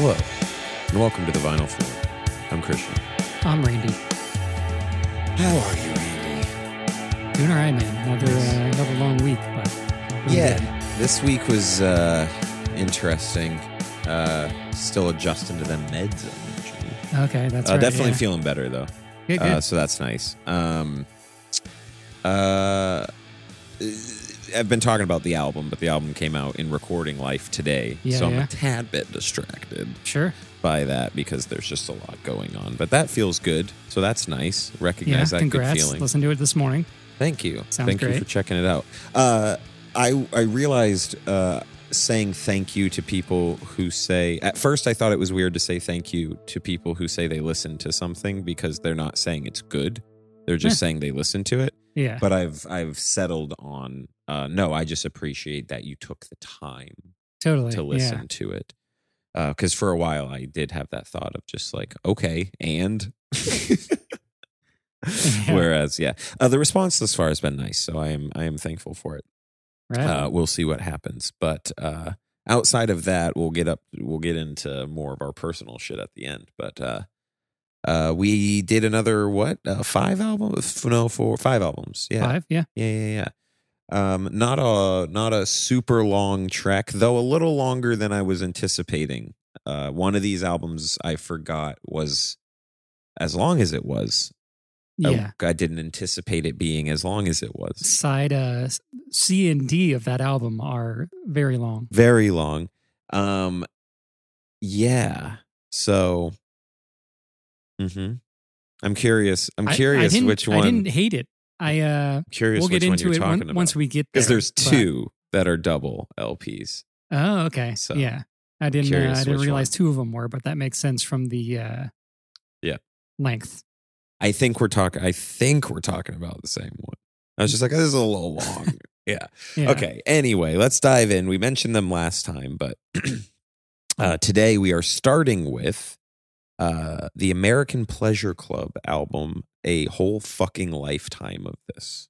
Hello, and welcome to the Vinyl Floor. I'm Christian. I'm Randy. How are you, Randy? Doing all right, man. Another uh, another long week, but pretty Yeah, this week was uh, interesting. Uh, still adjusting to them meds I mentioned. Okay, that's Uh, right. definitely yeah. feeling better though, good. good. uh, so that's nice. Um, uh, I've been talking about the album, but the album came out in recording life today, Yeah, so I'm yeah. a tad bit distracted. sure. by that because there's just a lot going on. But that feels good. So that's nice. Yeah. Recognize that Congrats. good feeling. Listen to it this morning. Thank you. Sounds thank you for checking it out. Uh, I I realized uh, saying thank you to people who say at first I thought it was weird to say thank you to people who say they listen to something because they're not saying it's good. They're just Huh. saying they listen to it. Yeah. But I've I've settled on uh, no. I just appreciate that you took the time totally. to listen to it. Because for a while I did have that thought of just like, okay, and. Yeah. Whereas, yeah, uh, the response thus far has been nice, so I am I am thankful for it. Right. Uh, we'll see what happens, but uh, outside of that, we'll get up. We'll get into more of our personal shit at the end. But uh, we did another what? Uh, five albums? No, four, five albums. Yeah, Five. Yeah. yeah, yeah, yeah. Um, not a not a super long trek, though a little longer than I was anticipating. Uh, one of these albums I forgot was as long as it was. Yeah. I, I didn't anticipate it being as long as it was. Side uh, C and D of that album are very long. Very long. Um, yeah. So, hmm I'm curious. I'm I- I curious didn't- which I didn't hate it. I uh, curious we'll which get one into you're it about. once we get there. because there's but- two that are double LPs. Oh, okay. So, yeah. I didn't. Uh, I didn't realize one. two of them were, but that makes sense from the uh, Yeah. length. I think we're talking. I think we're talking about the same one. I was just like, this is a little long. yeah. Yeah. Okay. Anyway, let's dive in. We mentioned them last time, but uh, today we are starting with uh, the American Pleasure Club album, A Whole Fucking Lifetime of This,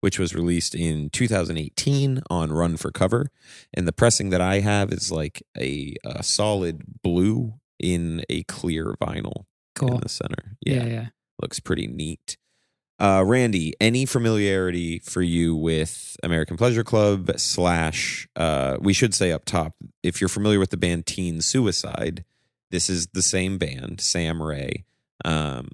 which was released in 2018 on Run for Cover. And the pressing that I have is like a, a solid blue in a clear vinyl in the center. Yeah. Yeah. looks pretty neat. Uh, Randy, any familiarity for you with American Pleasure Club slash? Uh, we should say up top, if you're familiar with the band Teen Suicide, this is the same band, Sam Ray, um,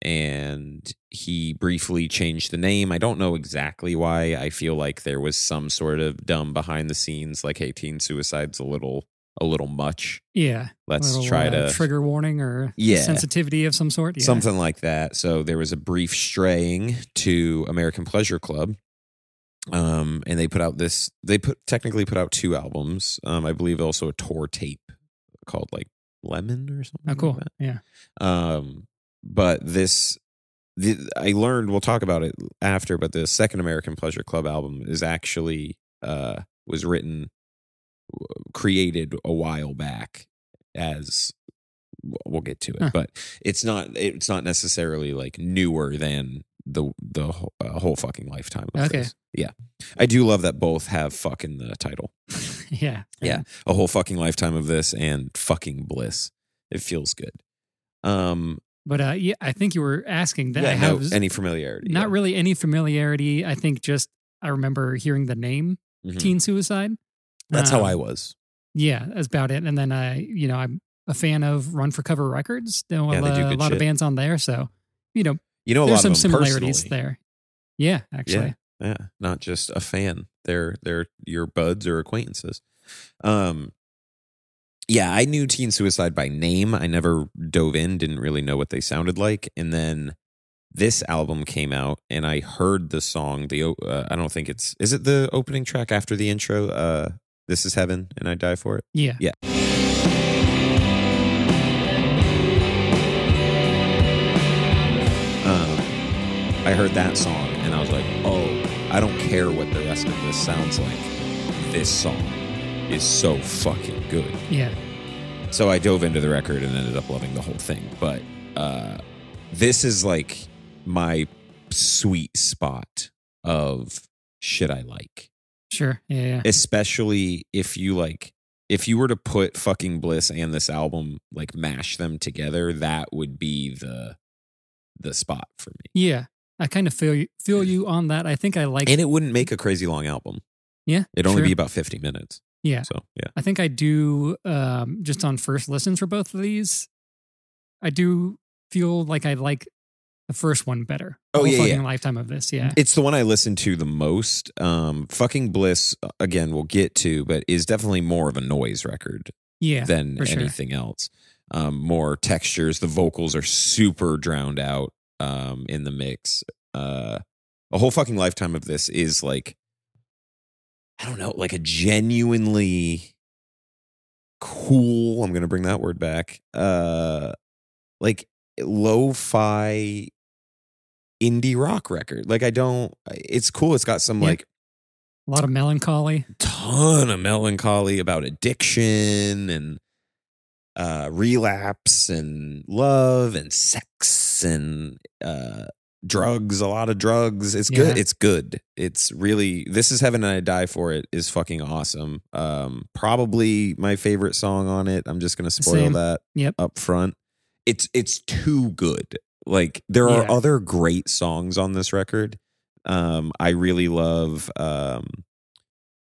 and he briefly changed the name. I don't know exactly why. I feel like there was some sort of dumb behind the scenes, like, "Hey, Teen Suicide's a little, a little much. Yeah. Let's Little, try uh, to trigger warning or Yeah. sensitivity of some sort. Yeah. something like that. So there was a brief straying to American Pleasure Club. Um, and they put out this. They put technically put out two albums. Um, I believe also a tour tape called like Lemon or something. Oh, cool. Like Yeah. Um, but this, the, I learned. We'll talk about it after. But the second American Pleasure Club album is actually uh was written, created a while back as we'll get to it Huh. but it's not it's not necessarily like newer than the the whole, uh, whole fucking lifetime of Okay. this. yeah i do love that both have fuck in the title yeah. Yeah. a whole fucking lifetime of this and fucking bliss it feels good um But uh, yeah, I think you were asking that I yeah, no, have any familiarity not yeah. really any familiarity. I think just I remember hearing the name Mhm. Teen Suicide. that's how Um, i was Yeah, that's about it. And then I, you know, I'm a fan of Run for Cover Records. There Yeah, they do a good lot shit. of bands on there, so you know, you know a there's lot some of them similarities personally. there. Yeah, actually. Yeah, not just a fan. They're they're your buds or acquaintances. Um yeah, I knew Teen Suicide by name. I never dove in, didn't really know what they sounded like. And then this album came out and I heard the song, the uh, I don't think it's is it the opening track after the intro uh This is Heaven and I Die for It. Yeah. Yeah. I heard that song and I was like, oh, I don't care what the rest of this sounds like. This song is so fucking good. Yeah. So I dove into the record and ended up loving the whole thing. But uh, this is like my sweet spot of shit I like Sure. Yeah. yeah. especially if you like if you were to put fucking Bliss and this album, like mash them together, that would be the the spot for me. Yeah, I kind of feel you, feel you on that. I think I like. And it wouldn't make a crazy long album. yeah, It'd only sure. be about 50 minutes. Yeah, So, yeah. I think I do. Um, just on first listens for both of these, I do feel like I like the first one better. Oh, yeah, fucking yeah. lifetime of this. Yeah, It's the one I listen to the most. Um, fucking Bliss, again, we'll get to, but is definitely more of a noise record yeah, than for sure. anything else. Um, more textures. The vocals are super drowned out um, in the mix. Uh, a whole fucking lifetime of this is like, I don't know, like a genuinely cool. I'm gonna bring that word back. Uh, like lo-fi indie rock record. Like I don't. It's cool. It's got some Yeah. like A lot of melancholy. ton of melancholy about addiction and uh relapse and love and sex and uh drugs a lot of drugs it's good Yeah. it's good it's really this is heaven and i die for it is fucking awesome um probably my favorite song on it i'm just gonna spoil Same. that Yep. up front it's it's too good like there are Yeah. other great songs on this record um i really love um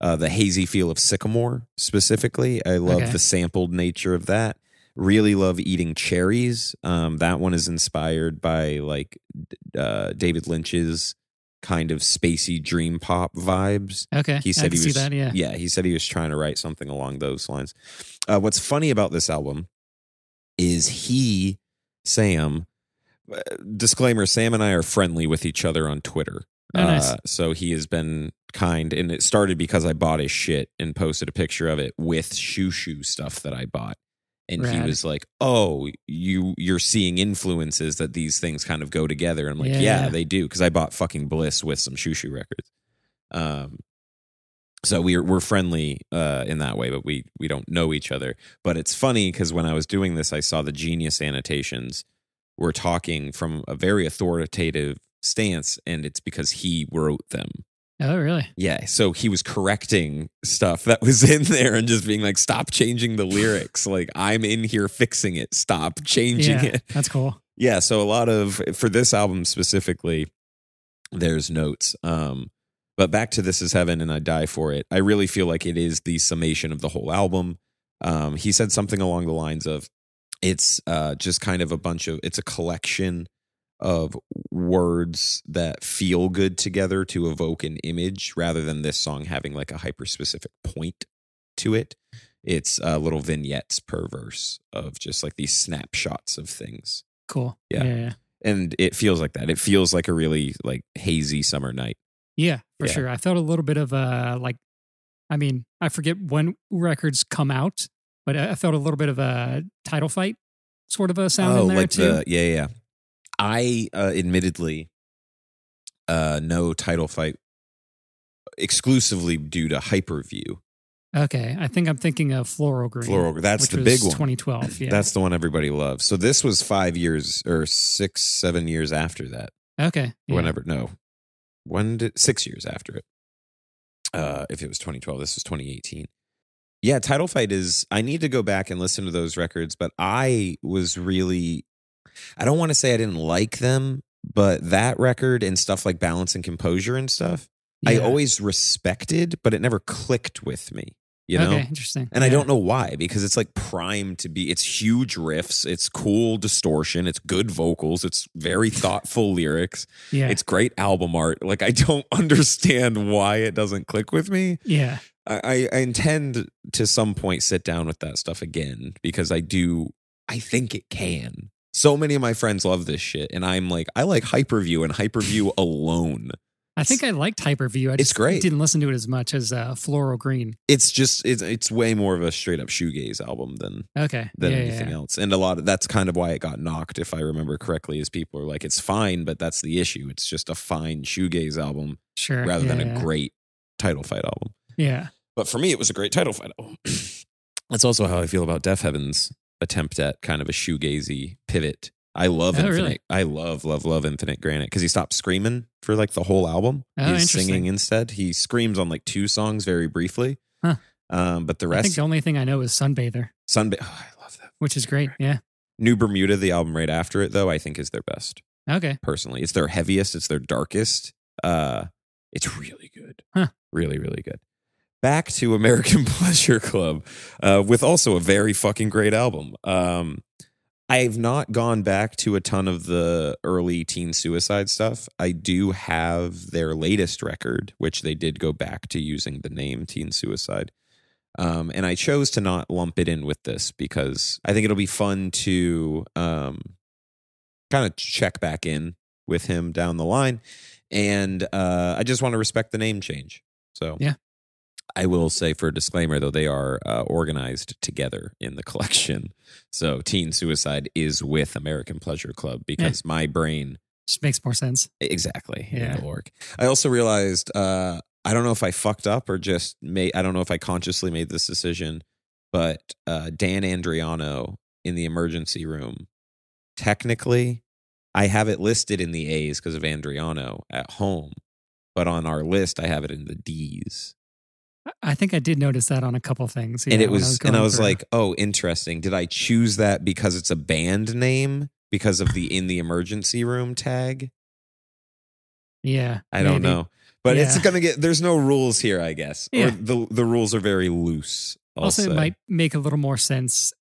uh, the hazy feel of sycamore specifically. I love Okay. the sampled nature of that. Really love eating cherries. Um that one is inspired by like uh david lynch's kind of spacey dream pop vibes. Okay, he I said can he see was that. Yeah, yeah he said he was trying to write something along those lines. Uh, what's funny about this album is he sam uh, disclaimer sam and i are friendly with each other on twitter. Oh, nice. uh, so he has been kind and it started because i bought his shit and posted a picture of it with Xiu Xiu stuff that i bought and he was like oh you you're seeing influences that these things kind of go together i'm like Yeah, yeah, yeah. they do because i bought fucking bliss with some Xiu Xiu records um so we're we're friendly uh, in that way, but we we don't know each other. But it's funny because when I was doing this, I saw the genius annotations were talking from a very authoritative stance, and it's because he wrote them. Oh, really? Yeah, so he was correcting stuff that was in there and just being like, "Stop changing the lyrics. like I'm in here fixing it. Stop changing Yeah, it." that's cool. yeah so a lot of for this album specifically there's notes um but back to this is heaven and i die for it i really feel like it is the summation of the whole album um he said something along the lines of it's uh just kind of a bunch of it's a collection of words that feel good together to evoke an image rather than this song having like a hyper specific point to it it's uh, little vignettes per verse of just like these snapshots of things Cool. Yeah. yeah, yeah. and it feels like that. It feels like a really like hazy summer night. Yeah, for Yeah. sure. I felt a little bit of a like, I mean, I forget when records come out, but I felt a little bit of a title fight sort of a sound in there Oh, like too. the yeah, yeah. I uh, admittedly uh, know title fight exclusively due to Hyperview. okay, I think I'm thinking of Floral Green. Floral. That's the big one. 2012. Yeah. That's the one everybody loves. So this was five years or six, seven years after that. okay. yeah. Whenever no, when did six years after it? Uh, if it was 2012, this was 2018. Yeah, Title Fight is. I need to go back and listen to those records, but I was really. I don't want to say I didn't like them, but that record and stuff like Balance and Composure and stuff, I always respected, but it never clicked with me. You know, Okay, interesting. and I don't know why because it's like primed to be. It's huge riffs. It's cool distortion. It's good vocals. It's very thoughtful lyrics. Yeah. It's great album art. Like I don't understand why it doesn't click with me. yeah. I I intend to some point sit down with that stuff again because I do. I think it can. So many of my friends love this shit, and I'm like, I like Hyperview and Hyperview alone. I think I liked Hyperview. I just It's great. didn't listen to it as much as uh, Floral Green. It's just it's it's way more of a straight up shoegaze album than Okay. than yeah, anything yeah. else. And a lot of that's kind of why it got knocked, if I remember correctly, is people are like, it's fine, but that's the issue. It's just a fine shoegaze album Sure. rather yeah, than a great title fight album. Yeah. But for me, it was a great title fight album. that's also how I feel about Deafheaven's attempt at kind of a shoegazy pivot. I love Oh, Infinite. really? I love, love, love Infinite Granite because he stopped screaming for like the whole album. Oh, He's singing instead. He screams on like two songs very briefly. Huh. Um, but the rest. I think the only thing I know is Sunbather, Sunba- oh, I love that. which is great. Yeah. New Bermuda, the album right after it, though, I think is their best. Okay. Personally, it's their heaviest. It's their darkest. Uh, it's really good. Huh. Really, really good. Back to American Pleasure Club, uh, with also a very fucking great album. Um, I've not gone back to a ton of the early teen suicide stuff. I do have their latest record, which they did go back to using the name Teen Suicide. Um, and I chose to not lump it in with this because I think it'll be fun to um, kind of check back in with him down the line. And uh, I just want to respect the name change. So, Yeah. I will say for a disclaimer, though, they are uh, organized together in the collection. So, Teen Suicide is with American Pleasure Club because my brain Just makes more sense. Exactly. Yeah. org. I also realized uh, I don't know if I fucked up or just made. I don't know if I consciously made this decision, but uh, Dan Andriano in the emergency room. Technically, I have it listed in the A's because of Andriano at home, but on our list I have it in the D's. I- think I did notice that on a couple things. and yeah, it when was, and I was through. like, oh, interesting. Did I choose that because it's a band name because of the in the emergency room tag? yeah, I don't maybe. know. But it's gonna get there's no rules here, I guess. Or Yeah. the the rules are very loose. I'll Also, it might make a little more sense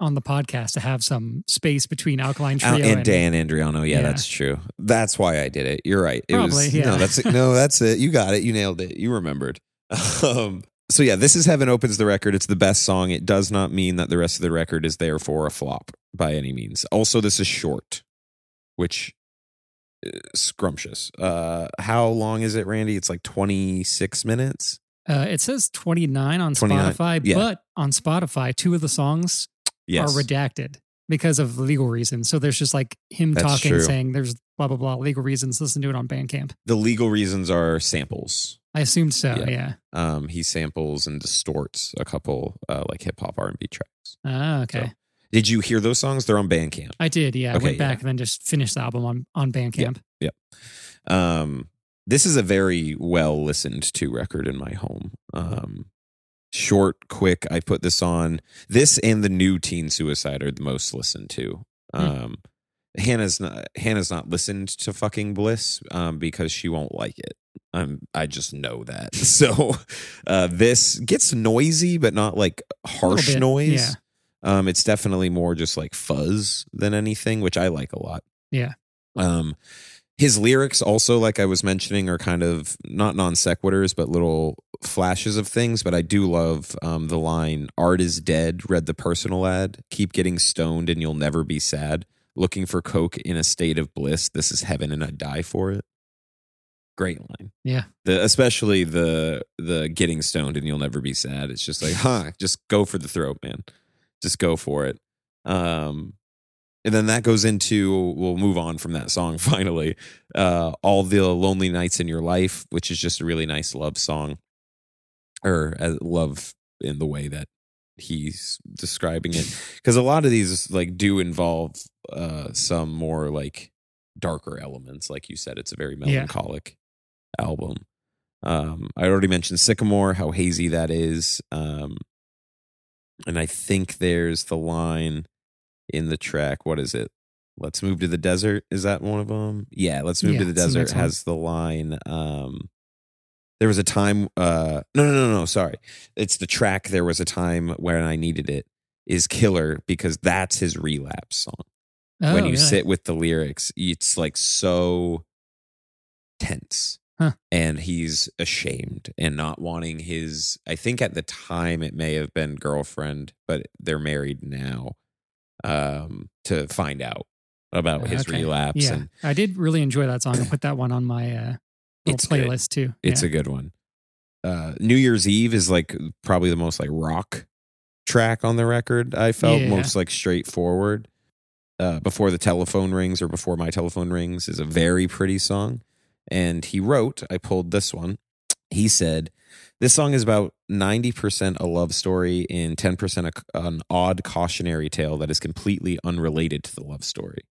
on the podcast to have some space between Alkaline Al- Trio and, Dan Andriano, yeah, Yeah. that's true. That's why I did it. You're right. It Probably, was yeah. no, that's it. No, that's it. You got it. You nailed it. You remembered. Um, so yeah, this is Heaven opens the record. It's the best song. It does not mean that the rest of the record is therefore a flop by any means. Also, this is short, which is scrumptious. Uh, how long is it, Randy? It's like 26 minutes. Uh, it says 29 on 29, Spotify, yeah. but on Spotify, two of the songs Yes. are redacted because of legal reasons. So there's just like him That's talking, true. saying there's blah, blah, blah, legal reasons. Listen to it on Bandcamp. the legal reasons are samples. I assumed so. Yeah. Yeah. um, he samples and distorts a couple uh, like hip hop R and B tracks. Ah, okay. So, Did you hear those songs? They're on Bandcamp. I did. Yeah. I went back yeah. and then just finished the album on, on Bandcamp. Um, this is a very well listened to record in my home. Um, short, quick. I put this on. This and the new Teen Suicide are the most listened to. Hmm. Um, Hannah's not Hannah's not listened to fucking Bliss um, because she won't like it. Um, I just know that. So uh, this gets noisy, but not like harsh bit, noise. yeah. Um, it's definitely more just like fuzz than anything, which I like a lot. Yeah. Um, his lyrics also, like I was mentioning, are kind of not non sequiturs, but little flashes of things. But I do love um, the line "Art is dead." Read the personal ad. Keep getting stoned, and you'll never be sad. Looking for coke in a state of bliss. This is heaven, and I die for it. Great line. Yeah. The especially the the getting stoned and you'll never be sad. It's just like, huh, just go for the throat, man. Just go for it. Um and then that goes into we'll move on from that song finally. Uh all the lonely nights in your life, which is just a really nice love song. Or uh, love in the way that he's describing it because a lot of these like do involve uh some more like darker elements like you said it's a very melancholic album. Um i already mentioned sycamore how hazy that is um and i think there's the line in the track what is it? Let's move to the desert is that one of them yeah let's move Yeah, to the it's the desert has the line um there was a time uh no no no no sorry. It's the track there was a time when i needed it is killer because that's his relapse song. Oh, when you really? sit with the lyrics it's like so tense Huh. and he's ashamed and not wanting his i think at the time it may have been girlfriend but they're married now um to find out about his Okay. relapse Yeah. and I did really enjoy that song. I put that one on my uh, It's good. playlist too. It's yeah. a good one. Uh, New Year's Eve is like probably the most like rock track on the record. I felt Yeah. most like straightforward. Uh, before the telephone rings or before my telephone rings is a very pretty song. And he wrote, I pulled this one. He said, This song is about 90% a love story and 10% a, an odd cautionary tale that is completely unrelated to the love story.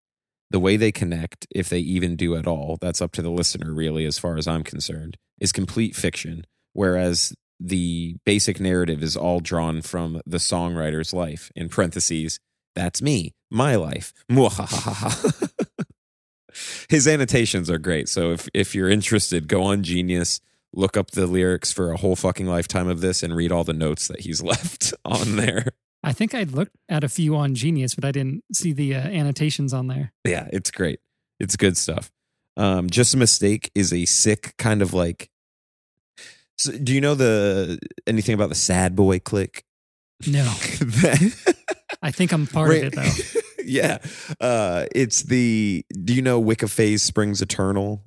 The way they connect, if they even do at all, that's up to the listener, really, as far as I'm concerned, is complete fiction. Whereas the basic narrative is all drawn from the songwriter's life. In parentheses, that's me, my life. His annotations are great. So if if you're interested, go on Genius, look up the lyrics for a whole fucking lifetime of this, and read all the notes that he's left on there. I think I looked at a few on Genius, but I didn't see the uh, annotations on there. Yeah, it's great. It's good stuff. Um, Just a mistake is a sick kind of like. So do you know the anything about the sad boy click? No, I think I'm part Right. of it though. yeah, uh, it's the. Do you know Wicca Phase Springs Eternal?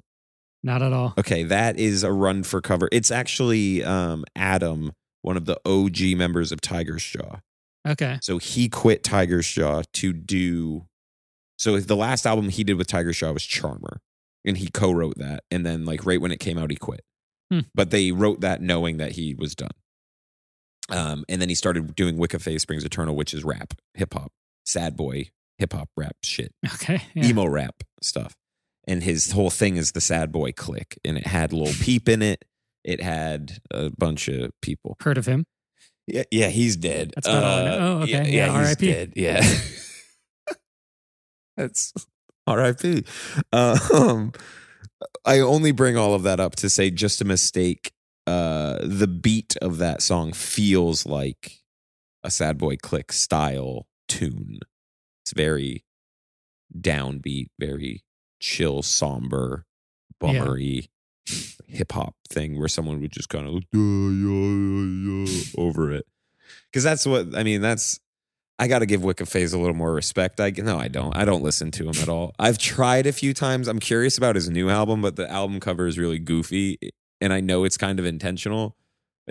Not at all. Okay, that is a run for cover. It's actually um, Adam, one of the OG members of Tigers Jaw. Okay. So he quit Tigers Jaw to do. So the last album he did with Tigers Jaw was Charmer, and he co-wrote that. And then, like right when it came out, he quit. Hmm. But they wrote that knowing that he was done. Um, and then he started doing Wicca Phase Springs Eternal, which is rap, hip hop, sad boy, hip hop rap shit, Okay. Yeah. emo rap stuff. And his whole thing is the sad boy click, and it had Lil Peep in it. It had a bunch of people. Heard of him? Yeah, yeah, he's dead. That's about all I know. Oh, okay. Yeah, Yeah, yeah, he's R.I.P.. dead. Yeah, that's R.I.P. Um, I only bring all of that up to say just a mistake. Uh, the beat of that song feels like a sad boy click style tune. It's very downbeat, very chill, somber, Yeah. bummery hip hop thing where someone would just kind of like, yeah, yeah, yeah, yeah, over it. Because that's what I mean. That's I got to give Wicca Phase a little more respect. I no, I don't. I don't listen to him at all. I've tried a few times. I'm curious about his new album, but the album cover is really goofy, and I know it's kind of intentional.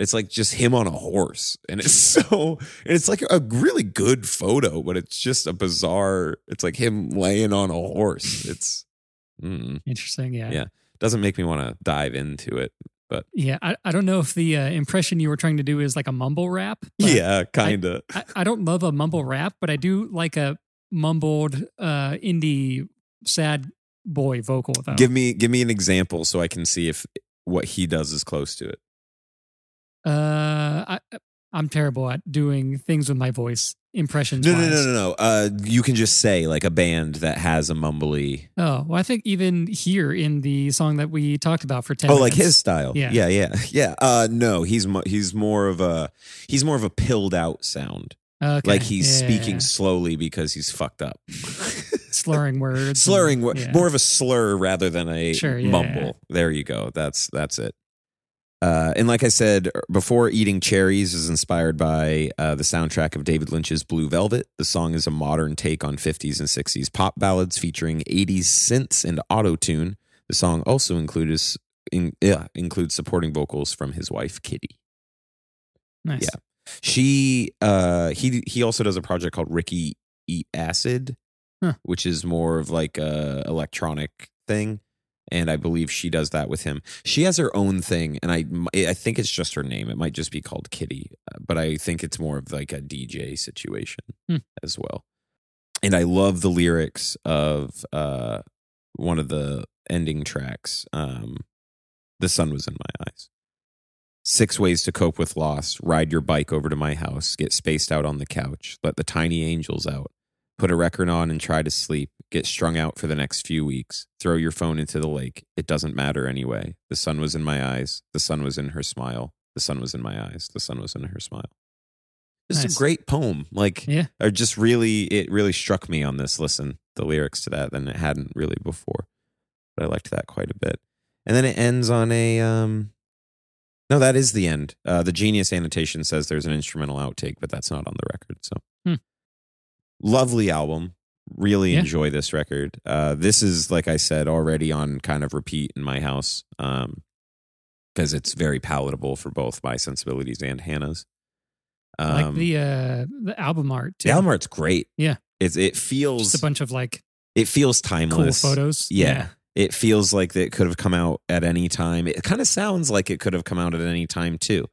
It's like just him on a horse, and it's so. And it's like a really good photo, but it's just a bizarre. It's like him laying on a horse. It's. Mm, Interesting. Yeah. Yeah. doesn't make me want to dive into it. But yeah. I, I don't know if the uh, impression you were trying to do is like a mumble rap. yeah, kind of. I, I don't love a mumble rap, but I do like a mumbled uh, indie sad boy vocal though. Give me give me an example so I can see if what he does is close to it. Uh, I, I'm terrible at doing things with my voice impressions. No, no, no, no, no. Uh, you can just say like a band that has a mumbly. Oh, well, I think even here in the song that we talked about for 10 Oh, like his style. Yeah. yeah, yeah, yeah. Uh, no, he's mo- he's more of a he's more of a pilled out sound. Okay. Like he's Yeah. speaking slowly because he's fucked up. slurring words. slurring and- yeah. more of a slur rather than a Sure, yeah, mumble there you go that's that's it uh, and like I said before, Eating Cherries is inspired by uh, the soundtrack of David Lynch's Blue Velvet. The song is a modern take on 50s and 60s pop ballads featuring 80s synths and auto tune. The song also includes in, yeah, includes supporting vocals from his wife Kitty. Nice. yeah. She uh he he also does a project called Ricky Eat Acid, Huh. which is more of like a electronic thing, and I believe she does that with him. She has her own thing, and I I think it's just her name. It might just be called Kitty, uh, but I think it's more of like a DJ situation Hmm. as well. And I love the lyrics of uh one of the ending tracks. Um, the sun was in my eyes. Six ways to cope with loss. Ride your bike over to my house. Get spaced out on the couch. Let the tiny angels out. Put a record on and try to sleep. Get strung out for the next few weeks. Throw your phone into the lake. It doesn't matter anyway. The sun was in my eyes. The sun was in her smile. The sun was in my eyes. The sun was in her smile. It's Nice. a great poem. Like, Yeah. or just really, it really struck me on this listen, the lyrics to that, than it hadn't really before. But I liked that quite a bit. And then it ends on a, um, no, that is the end. Uh, the Genius annotation says there's an instrumental outtake, but that's not on the record. So, Hmm. lovely album. Really Yeah. enjoy this record. Uh, this is, like I said, already on kind of repeat in my house because it's very palatable for both my sensibilities and Hannah's. I like Um, the uh, the album art. Too. the album art's great. Yeah. It's, it feels Just a bunch of like it feels cool timeless. photos. Yeah. It feels like it could have come out at any time. It kind of sounds like it could have come out at any time too.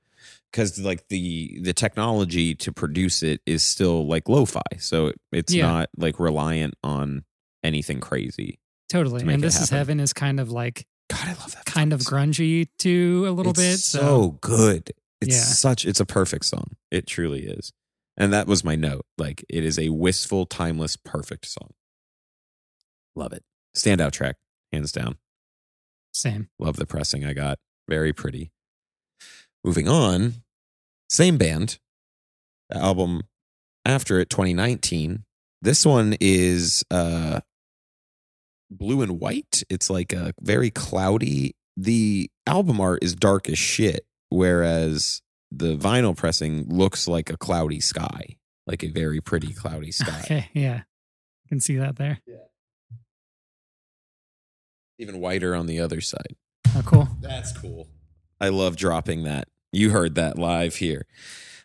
Cuz like the the technology to produce it is still like lo-fi. So it's Yeah. not like reliant on anything crazy. Totally. to And this is heaven is kind of like God, I love that. kind of grungy too a little It's bit. So good. It's Yeah. such it's a perfect song. It truly is. And that was my note. Like it is a wistful, timeless, perfect song. Love it. Standout track, hands down. Same. Love the pressing I got. Very pretty. Moving on, same band. Album after it, 2019. This one is uh blue and white. It's like a very cloudy. The album art is dark as shit, whereas the vinyl pressing looks like a cloudy sky, like a very pretty cloudy sky. Okay. Yeah. I can see that there. Yeah. Even whiter on the other side. Oh, cool. That's cool. I love dropping that. You heard that live here.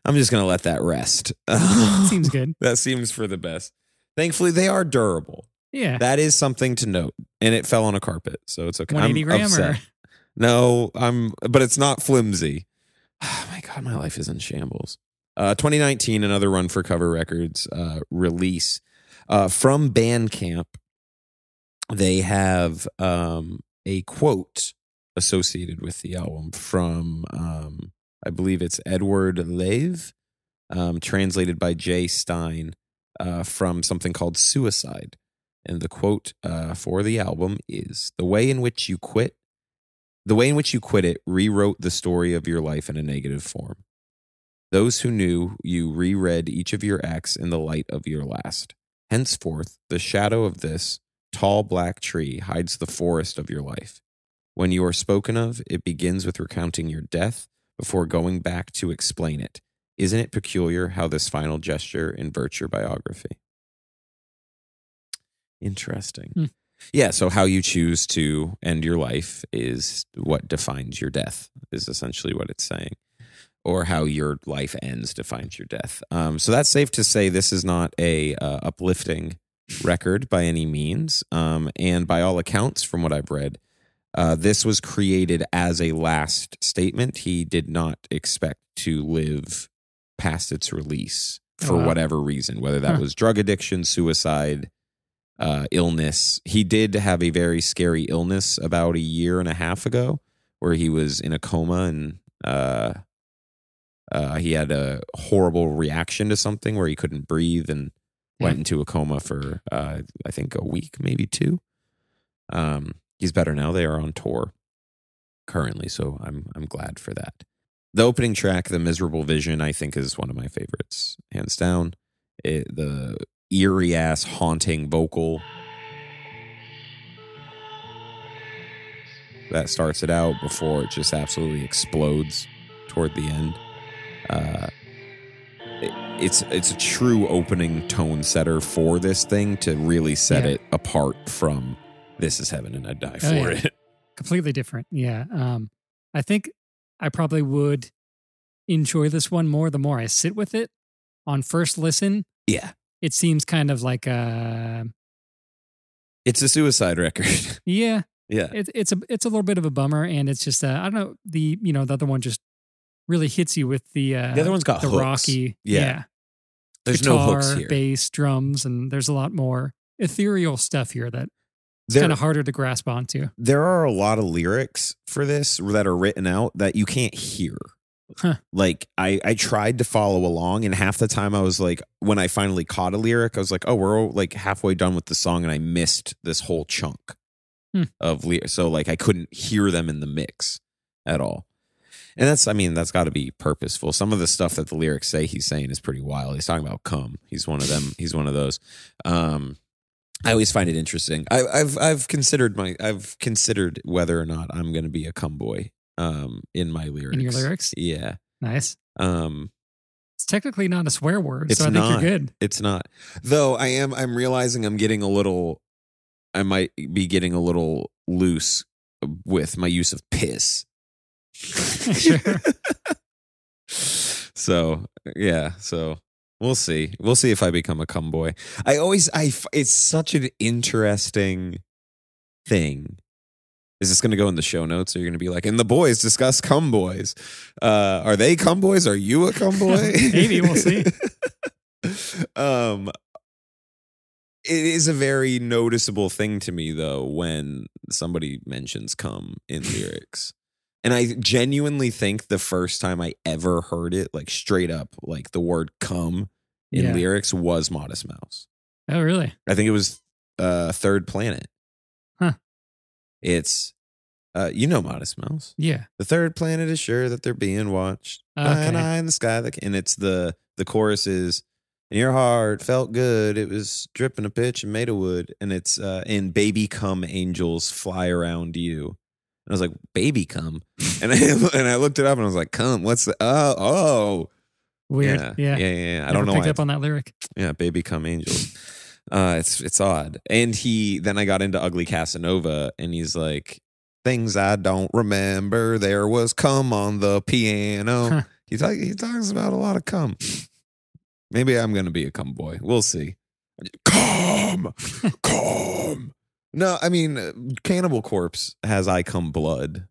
I'm just going to let that rest. Seems good. that seems for the best. Thankfully, they are durable. Yeah. That is something to note. And it fell on a carpet, so it's okay. 180 I'm upset. or No, I'm, but it's not flimsy. Oh my God, my life is in shambles. Uh, 2019, another run for Cover Records uh, release uh, from Bandcamp. They have um, a quote associated with the album from, um, I believe it's Edward Levé, um, translated by Jan Steyn uh, from something called Suicide. And the quote uh, for the album is The way in which you quit the way in which you quit it rewrote the story of your life in a negative form. Those who knew you reread each of your acts in the light of your last. Henceforth, the shadow of this tall black tree hides the forest of your life. When you are spoken of, it begins with recounting your death before going back to explain it. Isn't it peculiar how this final gesture inverts your biography? Interesting. Hmm. Yeah, so how you choose to end your life is what defines your death, is essentially what it's saying. Or how your life ends defines your death. Um, so that's safe to say this is not a uh, uplifting record by any means. Um, and by all accounts, from what I've read, uh, this was created as a last statement. He did not expect to live past its release for Oh, wow. whatever reason, whether that Huh. was drug addiction, suicide, uh, illness. He did have a very scary illness about a year and a half ago, where he was in a coma and uh, uh, he had a horrible reaction to something where he couldn't breathe and went Yeah. into a coma for uh, I think a week, maybe two. Um, he's better now. They are on tour currently, so I'm I'm glad for that. The opening track, "The Miserable Vision," I think is one of my favorites, hands down. It, the eerie ass haunting vocal that starts it out before it just absolutely explodes toward the end. Uh, it, it's it's a true opening tone setter for this thing to really set Yeah. it apart from "This Is Heaven" and I'd die Oh, for yeah. it. completely different. Yeah. Um, I think I probably would enjoy this one more the more I sit with it. On first listen, Yeah, it seems kind of like a it's a suicide record. yeah. yeah, It, it's a it's a little bit of a bummer, and it's just uh, I don't know the you know the other one just really hits you with the uh, the other one's got the hooks. rocky Yeah. There's guitar, no hooks here. bass, drums, and there's a lot more ethereal stuff here that it's kind of harder to grasp onto. there are a lot of lyrics for this that are written out that you can't hear. Huh. Like I, I tried to follow along, and half the time I was like, when I finally caught a lyric, I was like, oh, we're all, like halfway done with the song, and I missed this whole chunk Hmm. of lyrics. So like I couldn't hear them in the mix at all. And that's, I mean, that's got to be purposeful. Some of the stuff that the lyrics say he's saying is pretty wild. He's talking about cum. He's one of them. He's one of those. Um, I always find it interesting. I, I've I've considered my I've considered whether or not I'm going to be a cum boy um, in my lyrics. In your lyrics, yeah. nice. Um, It's technically not a swear word, so I think not. you're good. it's not though. I am. I'm realizing I'm getting a little. I might be getting a little loose with my use of piss. Sure. so yeah. So we'll see. We'll see if I become a cum boy. I always. I, It's such an interesting thing. Is this going to go in the show notes? Or you're going to be like, and the boys discuss cum boys. Uh, are they cum boys? Are you a cum boy? Maybe, we'll see. um, it is a very noticeable thing to me, though, when somebody mentions cum in lyrics. And I genuinely think the first time I ever heard it, like straight up, like the word come in Yeah. lyrics was Modest Mouse. Oh, really? I think it was uh Third Planet. Huh. It's uh you know Modest Mouse. Yeah. The third planet is sure that they're being watched. High and Okay. high in the sky. that- And it's the the chorus is in your heart felt good. It was dripping a pitch and made of wood. And it's uh in baby come angels fly around you. And I was like, baby come. And I and I looked it up and I was like, come, what's the oh oh Weird. yeah. Yeah. Yeah, yeah, yeah. I don't know picked why up on that lyric. yeah, baby come angels. Uh, it's it's odd. And he then I got into Ugly Casanova, and he's like, things I don't remember. There was cum on the piano. Huh. he talk, he talks about a lot of cum. Maybe I'm gonna be a cum boy. We'll see. Cum, cum. No, I mean, uh, Cannibal Corpse has I Come blood.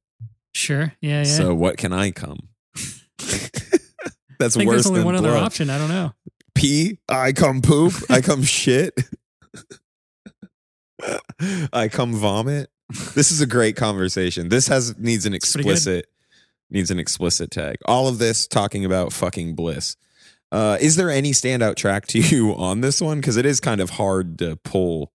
Sure. Yeah. Yeah. So what can I come? That's I think worse there's only than one other option. I don't know. pee, I come poop, I come shit, I come vomit. This is a great conversation. This has needs an explicit needs an explicit tag. All of this talking about fucking bliss. Uh, is there any standout track to you on this one? Because it is kind of hard to pull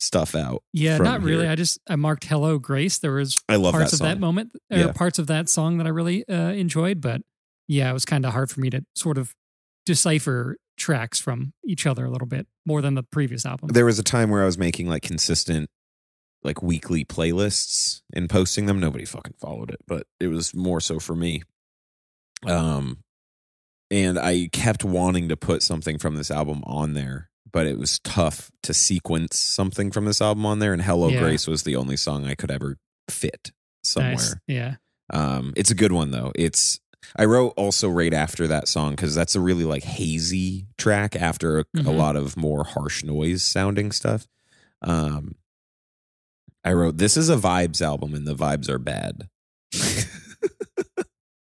stuff out. Yeah, not really. here. I just I marked "Hello Grace." There was I love parts that of that moment, or Yeah. parts of that song that I really uh, enjoyed. But yeah, it was kind of hard for me to sort of decipher tracks from each other a little bit more than the previous album. There was a time where I was making like consistent, like weekly playlists and posting them. Nobody fucking followed it, but it was more so for me. Um, and I kept wanting to put something from this album on there, but it was tough to sequence something from this album on there. And "Hello Yeah. Grace" was the only song I could ever fit somewhere. Nice. Yeah. Um, it's a good one though. It's I wrote also right after that song because that's a really like hazy track after a, a Mhm. lot of more harsh noise sounding stuff. Um, I wrote this is a vibes album and the vibes are bad.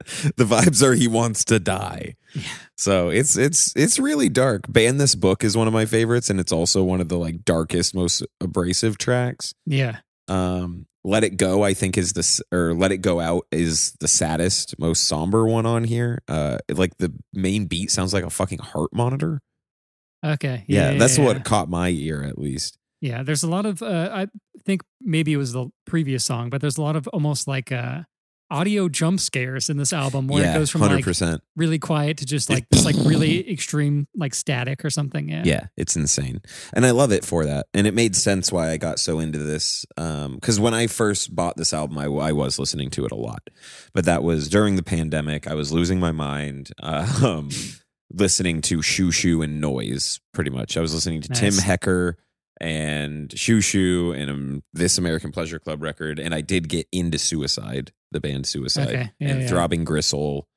the vibes are he wants to die. Yeah. So it's it's it's really dark. Ban this book is one of my favorites, and it's also one of the like darkest, most abrasive tracks. Yeah. Um, Let It Go, I think is the s- or Let It Go Out is the saddest, most somber one on here. Uh, like the main beat sounds like a fucking heart monitor. Okay. Yeah, that's yeah, what caught my ear at least. Yeah. There's a lot of. Uh, I think maybe it was the previous song, but there's a lot of almost like uh, audio jump scares in this album where yeah, it goes from hundred like really quiet to just like this like really extreme like static or something. Yeah. Yeah, it's insane, and I love it for that. And it made sense why I got so into this. Because when I first bought this album, I, I was listening to it a lot, but that was during the pandemic. I was losing my mind. Um, listening to Xiu Xiu and Noise, pretty much. I was listening to Tim Hecker and Xiu Xiu and um, this American Pleasure Club record, and I did get into Suicide, the band Suicide, Okay. Yeah, and yeah. Throbbing Gristle,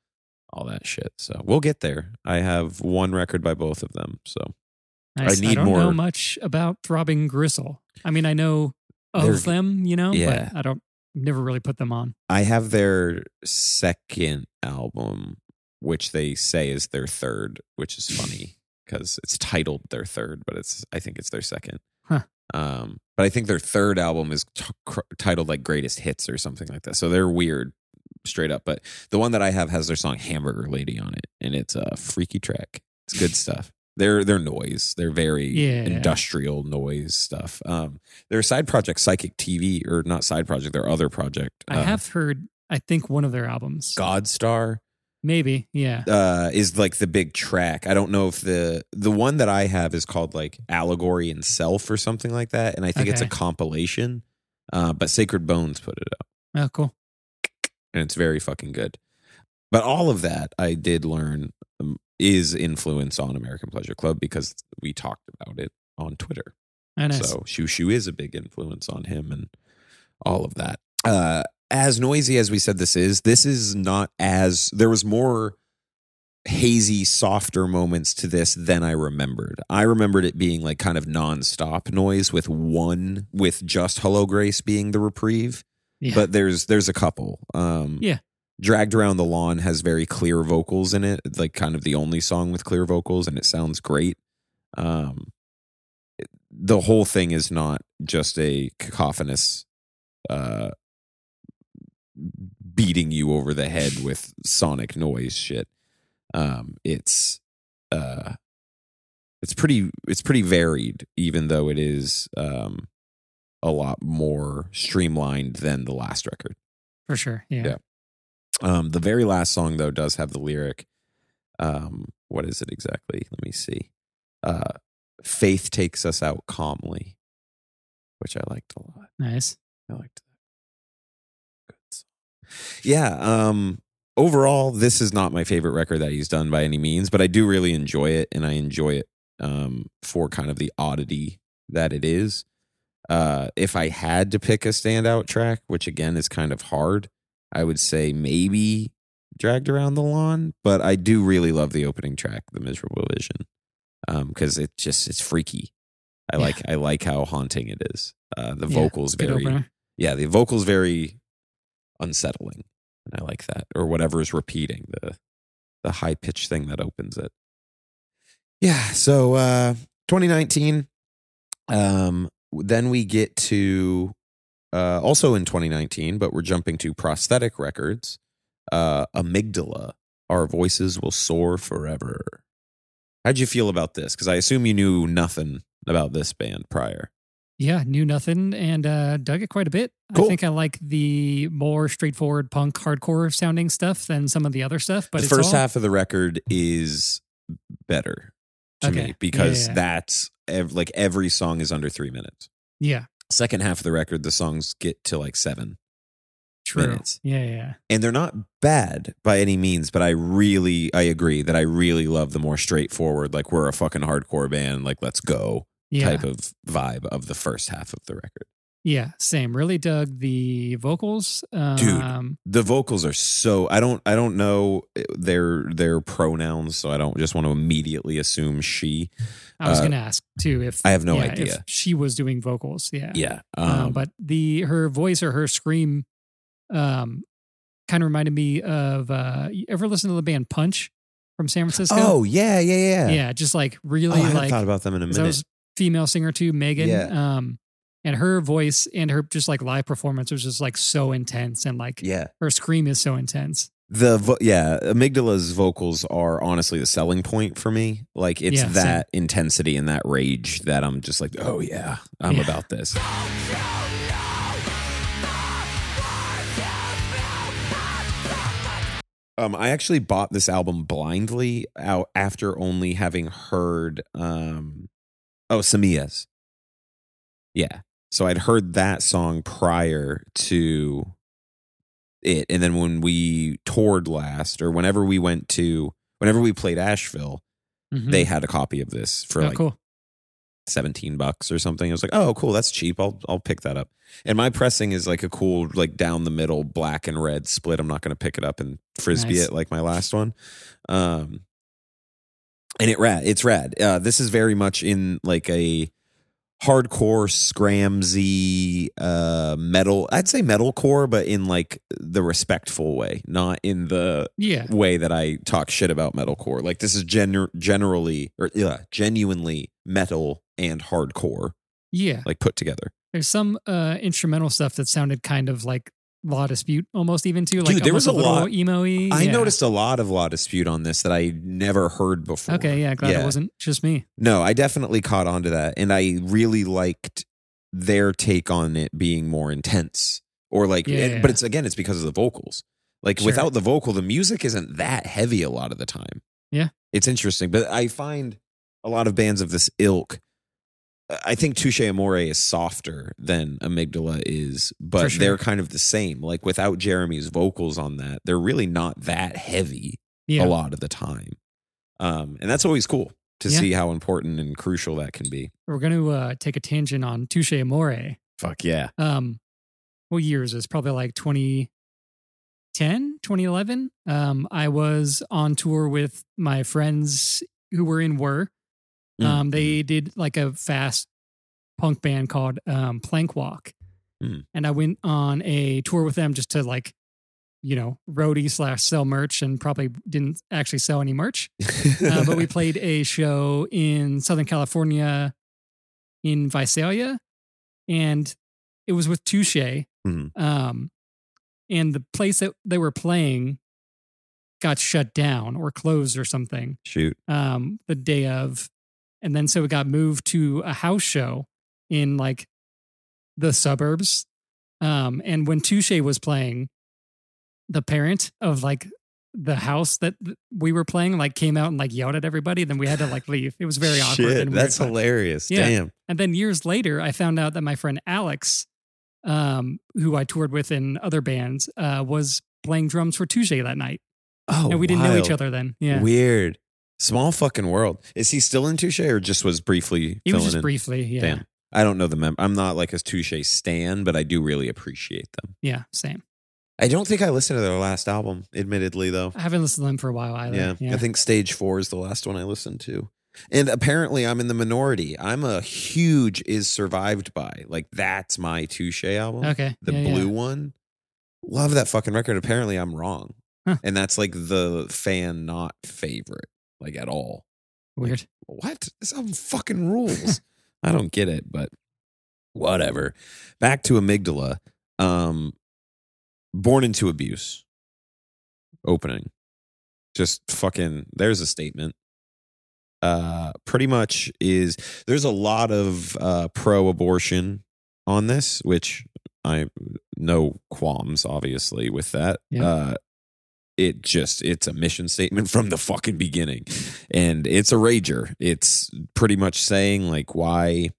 all that shit. So we'll get there. I have one record by both of them. So Nice. I need don't more- know much about Throbbing Gristle. I mean, I know of They're- them, you know, Yeah. but I don't never really put them on. I have their second album, which they say is their third, which is funny because it's titled their third, but it's I think it's their second. Um, but I think their third album is t- cr- titled like Greatest Hits or something like that. So they're weird, straight up. But the one that I have has their song Hamburger Lady on it, and it's a freaky track. It's good stuff. They're they're noise. They're very Yeah. industrial noise stuff. Um, their side project, Psychic TV, or not side project, their other project. I uh, have heard, I think, one of their albums. Godstar Maybe. Yeah. uh, is like the big track. I don't know if the the one that I have is called like Allegory and Self or something like that, and I think it's a compilation. Uh, but Sacred Bones put it out, Oh, cool. and it's very fucking good. But all of that I did learn um, is influence on American Pleasure Club because we talked about it on Twitter. Oh, nice. So Xiu Xiu is a big influence on him and all of that. Uh, as noisy as we said this is, this is not as there was more hazy, softer moments to this than I remembered. I remembered it being like kind of nonstop noise with one with just Hello Grace being the reprieve. Yeah. But there's there's a couple. Um Yeah. Dragged Around the Lawn has very clear vocals in it, like kind of the only song with clear vocals, and it sounds great. Um, the whole thing is not just a cacophonous uh, beating you over the head with sonic noise shit. Um, it's uh, it's pretty it's pretty varied, even though it is um, a lot more streamlined than the last record. For sure. Yeah. Yeah. Um, the very last song though does have the lyric. Um, what is it exactly? Let me see. Uh, Faith takes us out calmly, which I liked a lot. Nice. I liked that. Good song. Yeah. Um, overall, this is not my favorite record that he's done by any means, but I do really enjoy it, and I enjoy it um, for kind of the oddity that it is. Uh, if I had to pick a standout track, which again is kind of hard, I would say maybe "Dragged Around the Lawn," but I do really love the opening track, "The Miserable Vision," because it just it's freaky. I Yeah. like I like how haunting it is. Uh, the Yeah, vocals very yeah, the vocals very unsettling, and I like that. Or whatever is repeating the the high pitched thing that opens it. Yeah. So uh 2019. Um. Then we get to uh also in 2019, but we're jumping to prosthetic records. Uh, Amygdala. Our voices will soar forever. How'd you feel about this? Because I assume you knew nothing about this band prior. Yeah, knew nothing and uh, dug it quite a bit. Cool. I think I like the more straightforward punk hardcore sounding stuff than some of the other stuff. But the it's first all, half of the record is better to Okay. me because Yeah, yeah. that's ev- like every song is under three minutes. yeah, Second half of the record, the songs get to like seven, true. Minutes. Yeah, yeah, and they're not bad by any means. But I really, I agree that I really love the more straightforward, like we're a fucking hardcore band, like let's go yeah. type of vibe of the first half of the record. Yeah, same. Really dug the vocals. Dude. Um, The vocals are so I don't I don't know their their pronouns, so I don't just want to immediately assume she. I was Uh, going to ask too if I have no yeah, if idea. she was doing vocals. Yeah, Yeah, Uh, um, but the her voice or her scream, um, kind of reminded me of. Uh, you ever listen to the band Punch from San Francisco? Oh yeah, yeah, yeah. yeah, just like Oh, really I haven't like thought about them in a minute. Female singer too, Megan. Yeah. Um, and her voice and her just like live performance was just like so intense and like yeah, her scream is so intense. the vo- yeah, Amygdala's vocals are honestly the selling point for me. Like it's Yeah, same. that intensity and that rage that I'm just like, oh yeah, I'm Yeah. about this. Um, I actually bought this album blindly out after only having heard um, oh Samias. Yeah, so I'd heard that song prior to it, and then when we toured last, or whenever we went to, whenever we played Asheville, Mhm. they had a copy of this for oh, like cool. 17 bucks or something. I was like, "Oh, cool, that's cheap. I'll I'll pick that up." And my pressing is like a cool like down the middle black and red split. I'm not going to pick it up and frisbee Nice. it like my last one. Um and it rad. It's rad. Uh this is very much in like a hardcore scramsy uh metal. I'd say metalcore but in like the respectful way, not in the Yeah, way that I talk shit about metalcore. Like this is gener- generally or yeah, genuinely metal and hardcore yeah. like put together. There's some uh, instrumental stuff that sounded kind of like La Dispute, almost even too. Like Dude, there was a little lot- emo i Yeah. noticed a lot of La Dispute on this that I never heard before. Okay, yeah, glad it wasn't just me. No, I definitely caught on to that. And I really liked their take on it being more intense. Or like, Yeah, and- yeah. but it's again, it's because of the vocals. Like Sure. without the vocal, the music isn't that heavy a lot of the time. Yeah. It's interesting. But I find a lot of bands of this ilk, I think Touche Amore is softer than Amygdala is, but sure. they're kind of the same. Like without Jeremy's vocals on that, they're really not that heavy Yeah, a lot of the time. Um, and that's always cool to Yeah. see how important and crucial that can be. we're going to uh, take a tangent on Touche Amore. Fuck yeah. Um, what years is probably like 2010, 2011. Um, I was on tour with my friends who were in Were. Mm. Um, they did like a fast punk band called um, Plank Walk, Mm. and I went on a tour with them just to like, you know, roadie slash sell merch, and probably didn't actually sell any merch. uh, but we played a show in Southern California in Visalia, and it was with Touche. Mhm. Um, and the place that they were playing got shut down or closed or something Shoot. um, the day of, and then so it got moved to a house show in like the suburbs. Um, and when Touche was playing, the parent of like the house that we were playing like came out and like yelled at everybody. Then we had to like leave. It was very awkward. Shit, that's hilarious. Yeah. Damn. and then years later, I found out that my friend Alex, um, who I toured with in other bands, uh, was playing drums for Touche that night. Oh, and we didn't know each other then. Yeah. Weird. Small fucking world. Is he still in Touche or just was briefly he was just in? briefly. Yeah. Damn. I don't know the mem. I'm not like a Touche stan, but I do really appreciate them. Yeah. Same. I don't think I listened to their last album, admittedly, though. I haven't listened to them for a while either. Yeah, I think Stage Four is the last one I listened to. And apparently, I'm in the minority. I'm a huge "Is Survived By." Like that's my Touche album, Okay. the yeah, yeah. blue one. Love that fucking record. Apparently, I'm wrong, Huh. and that's like the fan not favorite, like at all. Weird. What? This album fucking rules. I don't get it, but whatever. Back to Amygdala. Um, Born into Abuse. Opening. Just fucking, there's a statement. Uh, pretty much is there's a lot of uh, pro abortion on this, which I no qualms obviously with that. Yeah. Uh, it just it's a mission statement from the fucking beginning. And it's a rager. It's pretty much saying like why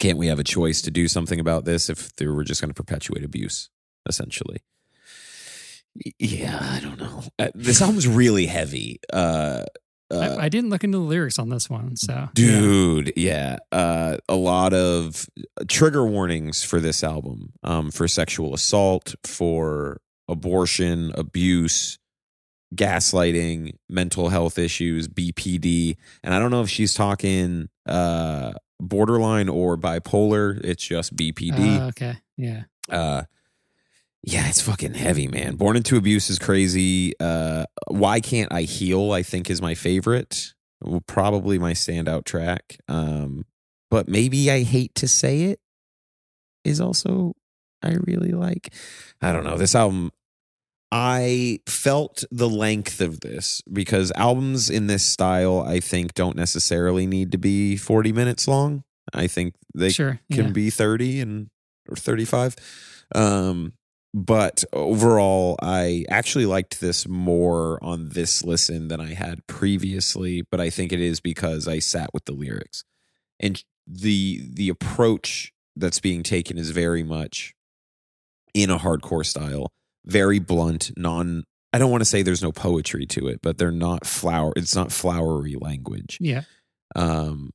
can't we have a choice to do something about this if they were just going to perpetuate abuse essentially? Yeah i don't know. Uh, this album's really heavy. Uh, uh I, I didn't look into the lyrics on this one, so yeah. dude yeah. Uh a lot of trigger warnings for this album. Um for sexual assault for abortion abuse gaslighting mental health issues bpd and i don't know if she's talking uh borderline or bipolar. It's just bpd Uh, okay, yeah, uh yeah it's fucking heavy man. Born into abuse is crazy. Uh why can't i heal i think is my favorite. Probably my standout track. Um but maybe i hate to say it is also i really like. I don't know this album i felt the length of this because albums in this style i think don't necessarily need to be 40 minutes long. I think they sure, can yeah. be 30 and or 35 um but overall i actually liked this more on this listen than i had previously but i think it is because i sat with the lyrics. And the the approach that's being taken is very much in a hardcore style very blunt non i don't want to say there's no poetry to it but they're not flower it's not flowery language. Yeah, um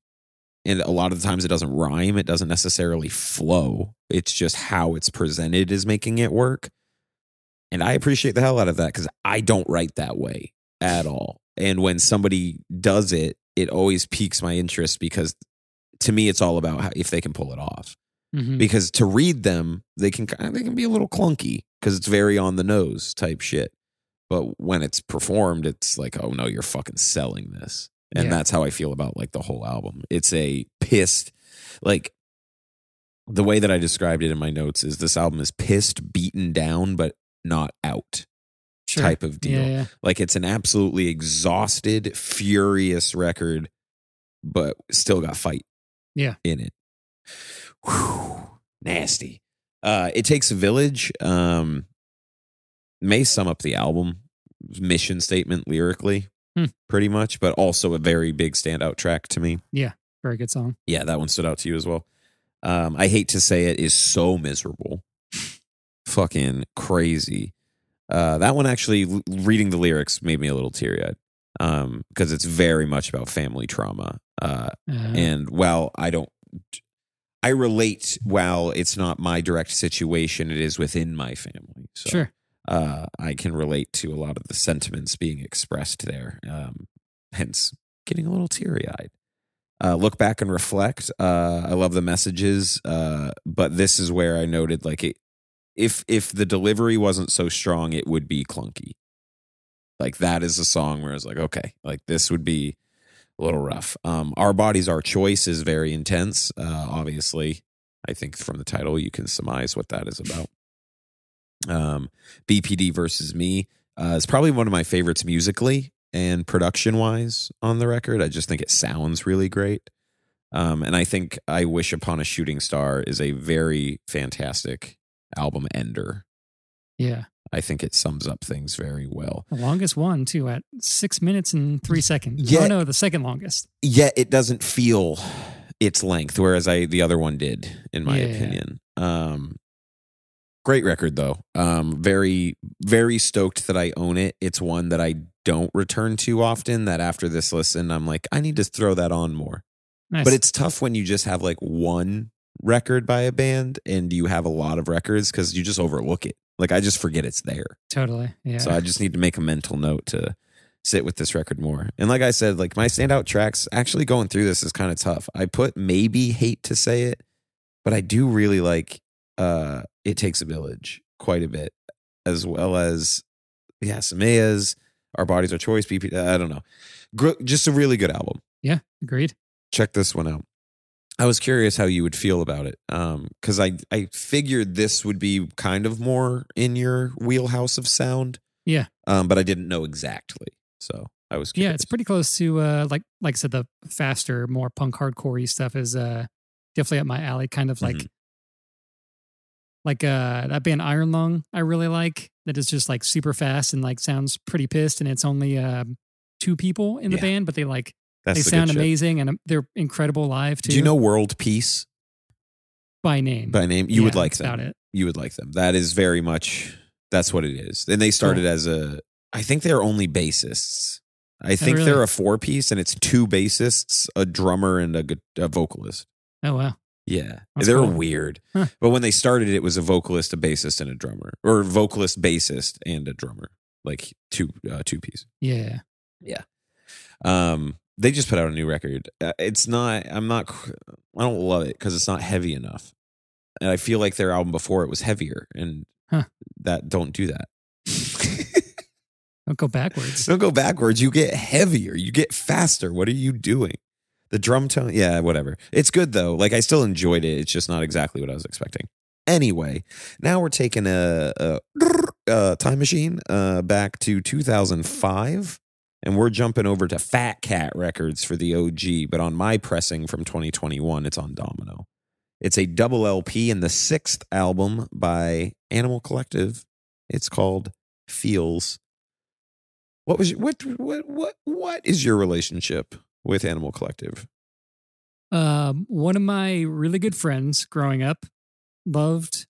and a lot of the times it doesn't rhyme it doesn't necessarily flow it's just how it's presented is making it work. And i appreciate the hell out of that because i don't write that way at all. And when somebody does it it always piques my interest because to me it's all about how, if they can pull it off Mhm. because to read them they can they can be a little clunky because it's very on the nose type shit but when it's performed it's like oh no you're fucking selling this and Yeah. that's how i feel about like the whole album it's a pissed like the way that i described it in my notes is this album is pissed beaten down but not out sure. type of deal Yeah, yeah. like it's an absolutely exhausted furious record but still got fight Yeah. in it Whew, nasty. Uh it takes a village um may sum up the album mission statement lyrically Hmm. pretty much but also a very big standout track to me. Yeah, Very good song. yeah that one stood out to you as well. Um i hate to say it is so miserable. Fucking crazy. Uh that one actually l- reading the lyrics made me a little teary-eyed um because it's very much about family trauma uh Uh, and while I don't, I relate. While it's not my direct situation, it is within my family. So, sure. uh, I can relate to a lot of the sentiments being expressed there. Um, hence, getting a little teary eyed. Uh, look back and reflect. Uh, I love the messages, uh, but this is where I noted like it. If if the delivery wasn't so strong, it would be clunky. Like that is a song where I was like, okay, like this would be a little rough. Um, Our Bodies, Our Choice is very intense. Uh, obviously, I think from the title you can surmise what that is about. Um, BPD versus me uh, is probably one of my favorites musically and production wise on the record. I just think it sounds really great. Um, and I think I Wish Upon a Shooting Star is a very fantastic album ender. Yeah. I think it sums up things very well. The longest one, too, at six minutes and three seconds. Yeah. Oh, no, the second longest. Yet it doesn't feel its length, whereas I the other one did, in my Yeah. opinion. Um, great record though. Um, very very stoked that I own it. It's one that I don't return to often. That after this listen, I'm like, I need to throw that on more. Nice. But it's tough when you just have like one record by a band and you have a lot of records because you just overlook it. Like I just forget it's there. totally. Yeah. So I just need to make a mental note to sit with this record more. And like I said, like my standout tracks, actually going through this is kind of tough. I put maybe hate to say it, but I do really like uh It Takes a Village quite a bit, as well as yeah, Samea's Our Bodies Our Choice, BP. I don't know. Gr- just a really good album. yeah. Agreed. Check this one out. I was curious how you would feel about it. Um, because I I figured this would be kind of more in your wheelhouse of sound. Yeah. Um, but I didn't know exactly. So I was curious. Yeah. It's pretty close to, uh, like, like I said, the faster, more punk hardcorey stuff is uh, definitely up my alley. Kind of like, Mhm. like uh, that band Iron Lung, I really like. That is just like super fast and like sounds pretty pissed. And it's only um, two people in the Yeah. band, but they like, That's they the sound amazing and um, they're incredible live too. Do you know World Peace by name? by name? You would like them. About it. You would like them. That is very much that's what it is. And they started Cool. as a I think they're only bassists. I think really? they're a four piece and it's two bassists, a drummer and a, a vocalist. Oh wow. Yeah. That's they're cool. weird. Huh. But when they started it was a vocalist, a bassist and a drummer or vocalist, bassist and a drummer. Like two uh, two piece. Yeah. Yeah. Um, they just put out a new record. Uh, It's not. I'm not. I don't love it because it's not heavy enough, and I feel like their album before it was heavier, and Huh. that don't do that. Don't go backwards. don't go backwards. You get heavier. You get faster. What are you doing? The drum tone. Yeah, whatever. It's good though. Like I still enjoyed it. It's just not exactly what I was expecting. Anyway, now we're taking a, a, a time machine uh, back to 2005 and we're jumping over to Fat Cat Records for the OG, but on my pressing from 2021, it's on Domino. It's a double LP and the sixth album by Animal Collective. It's called Feels. What was what what what what is your relationship with Animal Collective? Um, one of my really good friends growing up loved,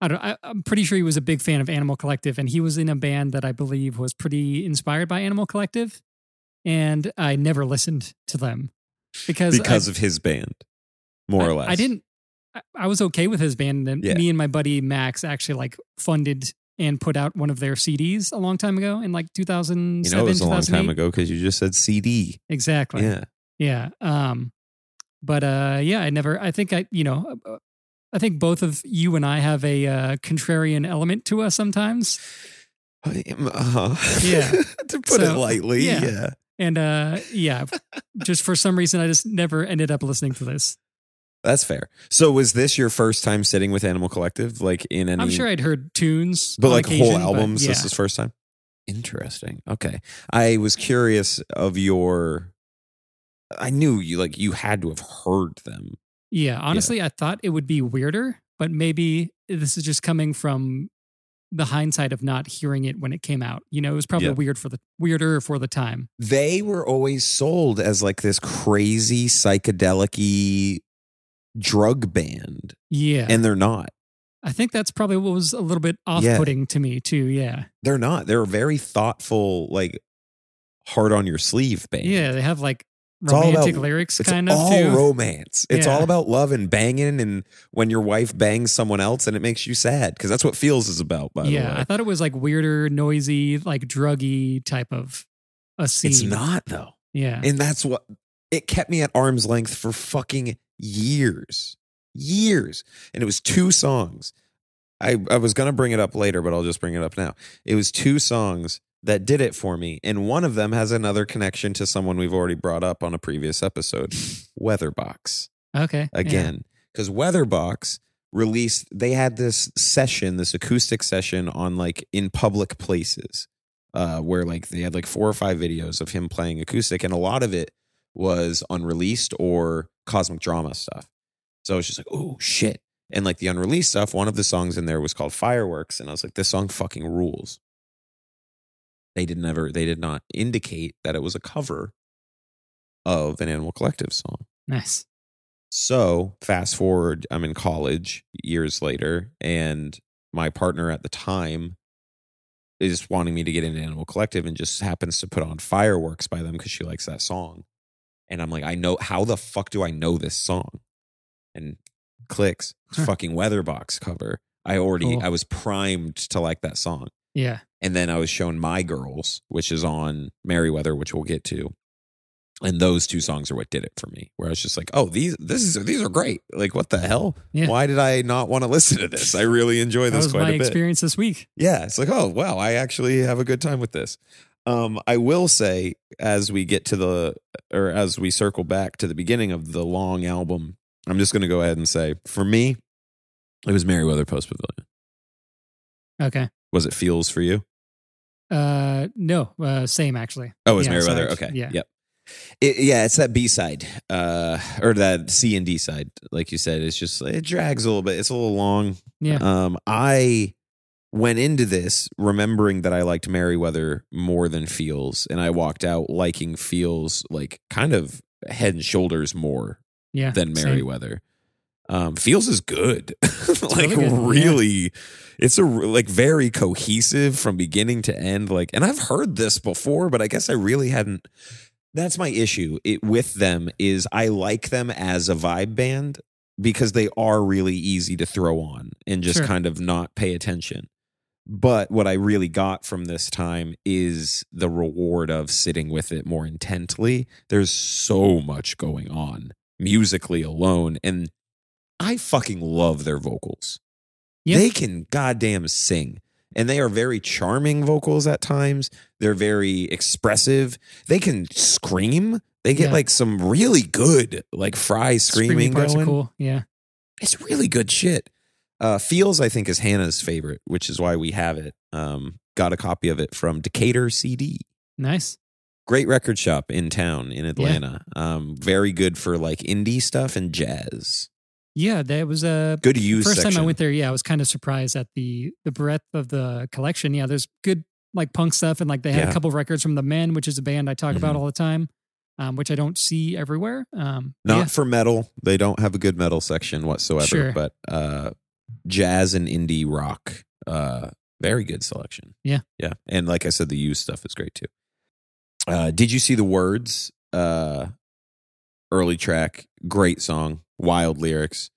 I don't. I, I'm pretty sure he was a big fan of Animal Collective, and he was in a band that I believe was pretty inspired by Animal Collective, and I never listened to them because Because I, of his band, more I- or less. I didn't. I, I was okay with his band, and Yeah. me and my buddy Max actually like funded and put out one of their CDs a long time ago in like 2007. You know, it was a long time ago because you just said CD. Exactly. Yeah. Yeah. Um, but uh, yeah, I never. I think I, you know, uh, I think both of you and I have a uh, contrarian element to us sometimes. Uh-huh. Yeah. to put it lightly. yeah. yeah. And uh, yeah, just for some reason, I just never ended up listening to this. That's fair. So was this your first time sitting with Animal Collective? Like in any I'm sure I'd heard tunes, but like occasion, whole albums, yeah. this is first time? Interesting. Okay. I was curious of your I knew you like you had to have heard them. Yeah, honestly, I thought it would be weirder, but maybe this is just coming from the hindsight of not hearing it when it came out. You know, it was probably Yeah. weird for the weirder for the time. They were always sold as like this crazy psychedelic drug band. Yeah, And they're not. I think that's probably what was a little bit off-putting to me too. Yeah, They're not. They're a very thoughtful, like hard on your sleeve band. yeah, they have like It's all romantic about- lyrics, It's kind of all too. romance. It's Yeah. all about love and banging, and when your wife bangs someone else, and it makes you sad because that's what feels is about. By the way. yeah, I thought it was like weirder, noisy, like druggy type of a scene. it's not though, Yeah, and that's what it kept me at arm's length for fucking years, years, and it was two songs. I I was gonna bring it up later, but I'll just bring it up now. It was two songs that did it for me, and one of them has another connection to someone we've already brought up on a previous episode, Weatherbox. okay, again because Weatherbox released they had this session this acoustic session on like in public places uh where like they had like four or five videos of him playing acoustic and a lot of it was unreleased or cosmic drama stuff. So i was just like oh shit. And like the unreleased stuff one of the songs in there was called fireworks and i was like this song fucking rules they did never they did not indicate that it was a cover of an animal collective song Nice. so fast forward, I'm in college years later, and my partner at the time is wanting me to get into Animal Collective and just happens to put on Fireworks by them because she likes that song. And I'm like, I know how the fuck do I know this song? And clicks, it's Huh. fucking Weatherbox cover. I already Cool. I was primed to like that song. Yeah. And then I was shown My Girls, which is on Merriweather, which we'll get to. And those two songs are what did it for me. Where I was just like, "Oh, these this is these are great. Like, what the hell? Yeah. Why did I not want to listen to this? I really enjoy That this was quite my a bit. experience this week. Yeah, it's like, oh wow, I actually have a good time with this. Um, I will say, as we get to the or as we circle back to the beginning of the long album, I'm just going to go ahead and say, for me, it was Merriweather Post Pavilion. Okay. Was it Feels for you? Uh, no, uh, same actually. Oh, it was Yeah, Merriweather. sorry. Okay. Yeah. Yep. It, yeah, it's that B side, uh, or that C and D side, like you said. It's just it drags a little bit. It's a little long. Yeah. Um, I went into this remembering that I liked Merriweather more than Feels, and I walked out liking Feels like kind of head and shoulders more Yeah. than same. Um, Feels is good, like really good, yeah. It's a like very cohesive from beginning to end. Like, and I've heard this before, but I guess I really hadn't. That's my issue it, with them is I like them as a vibe band because they are really easy to throw on and just Sure. kind of not pay attention. But what I really got from this time is the reward of sitting with it more intently. There's so much going on musically alone. And I fucking love their vocals. Yeah. They can goddamn sing. And they are very charming vocals at times. They're very expressive. They can scream. They get Yeah. like some really good, like fry screaming going cool. Yeah. it's really good shit. Uh, Feels, I think, is Hannah's favorite, which is why we have it. Um, got a copy of it from Decatur CD. Nice. Great record shop in town in Atlanta. Um, very good for like indie stuff and jazz. Yeah, that was a Good use first section. time I went there. Yeah, I was kind of surprised at the the breadth of the collection. Yeah, there's good like punk stuff, and like they had Yeah. a couple records from the Men, which is a band I talk about Mhm. all the time, um, which I don't see everywhere. Um, Not yeah, for metal. They don't have a good metal section whatsoever. Sure. But uh, jazz and indie rock, uh, very good selection. Yeah. yeah. And like I said, the used stuff is great too. Uh, did you see the words? Uh, early track, great song, wild lyrics.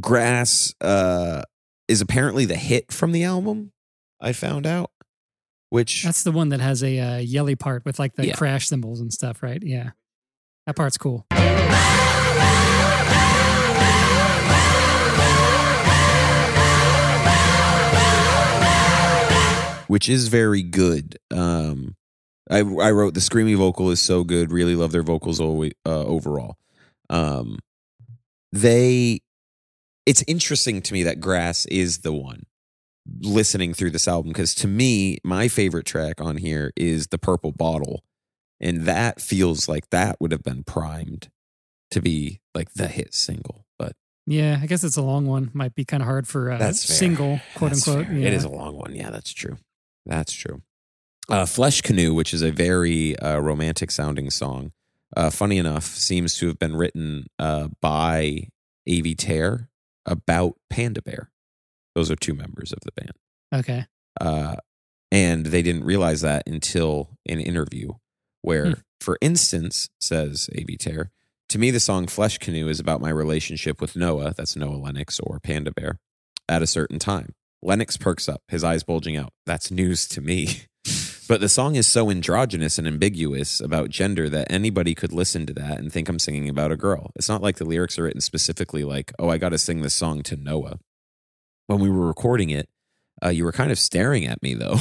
Grass uh, is apparently the hit from the album. I found out, which that's the one that has a uh, yelly part with like the Yeah. crash cymbals and stuff, right? Yeah, that part's cool. which is very good. Um, I I wrote the screamy vocal is so good. Really love their vocals always, uh, overall. Um, they, it's interesting to me that Grass is the one listening through this album because to me my favorite track on here is the Purple Bottle, and that feels like that would have been primed to be like the hit single, but Yeah, I guess it's a long one. Might be kind of hard for uh, That's fair. single, quote That's unquote. Yeah. It is a long one. Yeah, that's true. That's true. Uh, Flesh Canoe, which is a very uh, romantic sounding song, uh, funny enough, seems to have been written uh, by Avey Tare about Panda Bear. Those are two members of the band. okay. Uh, and they didn't realize that until an interview where, Hmm. for instance, says Avey Tare, to me, the song Flesh Canoe is about my relationship with Noah, that's Noah Lennox or Panda Bear, at a certain time. Lennox perks up, his eyes bulging out. That's news to me. but the song is so androgynous and ambiguous about gender that anybody could listen to that and think I'm singing about a girl. It's not like the lyrics are written specifically like, oh, I got to sing this song to Noah. When we were recording it, uh, you were kind of staring at me, though.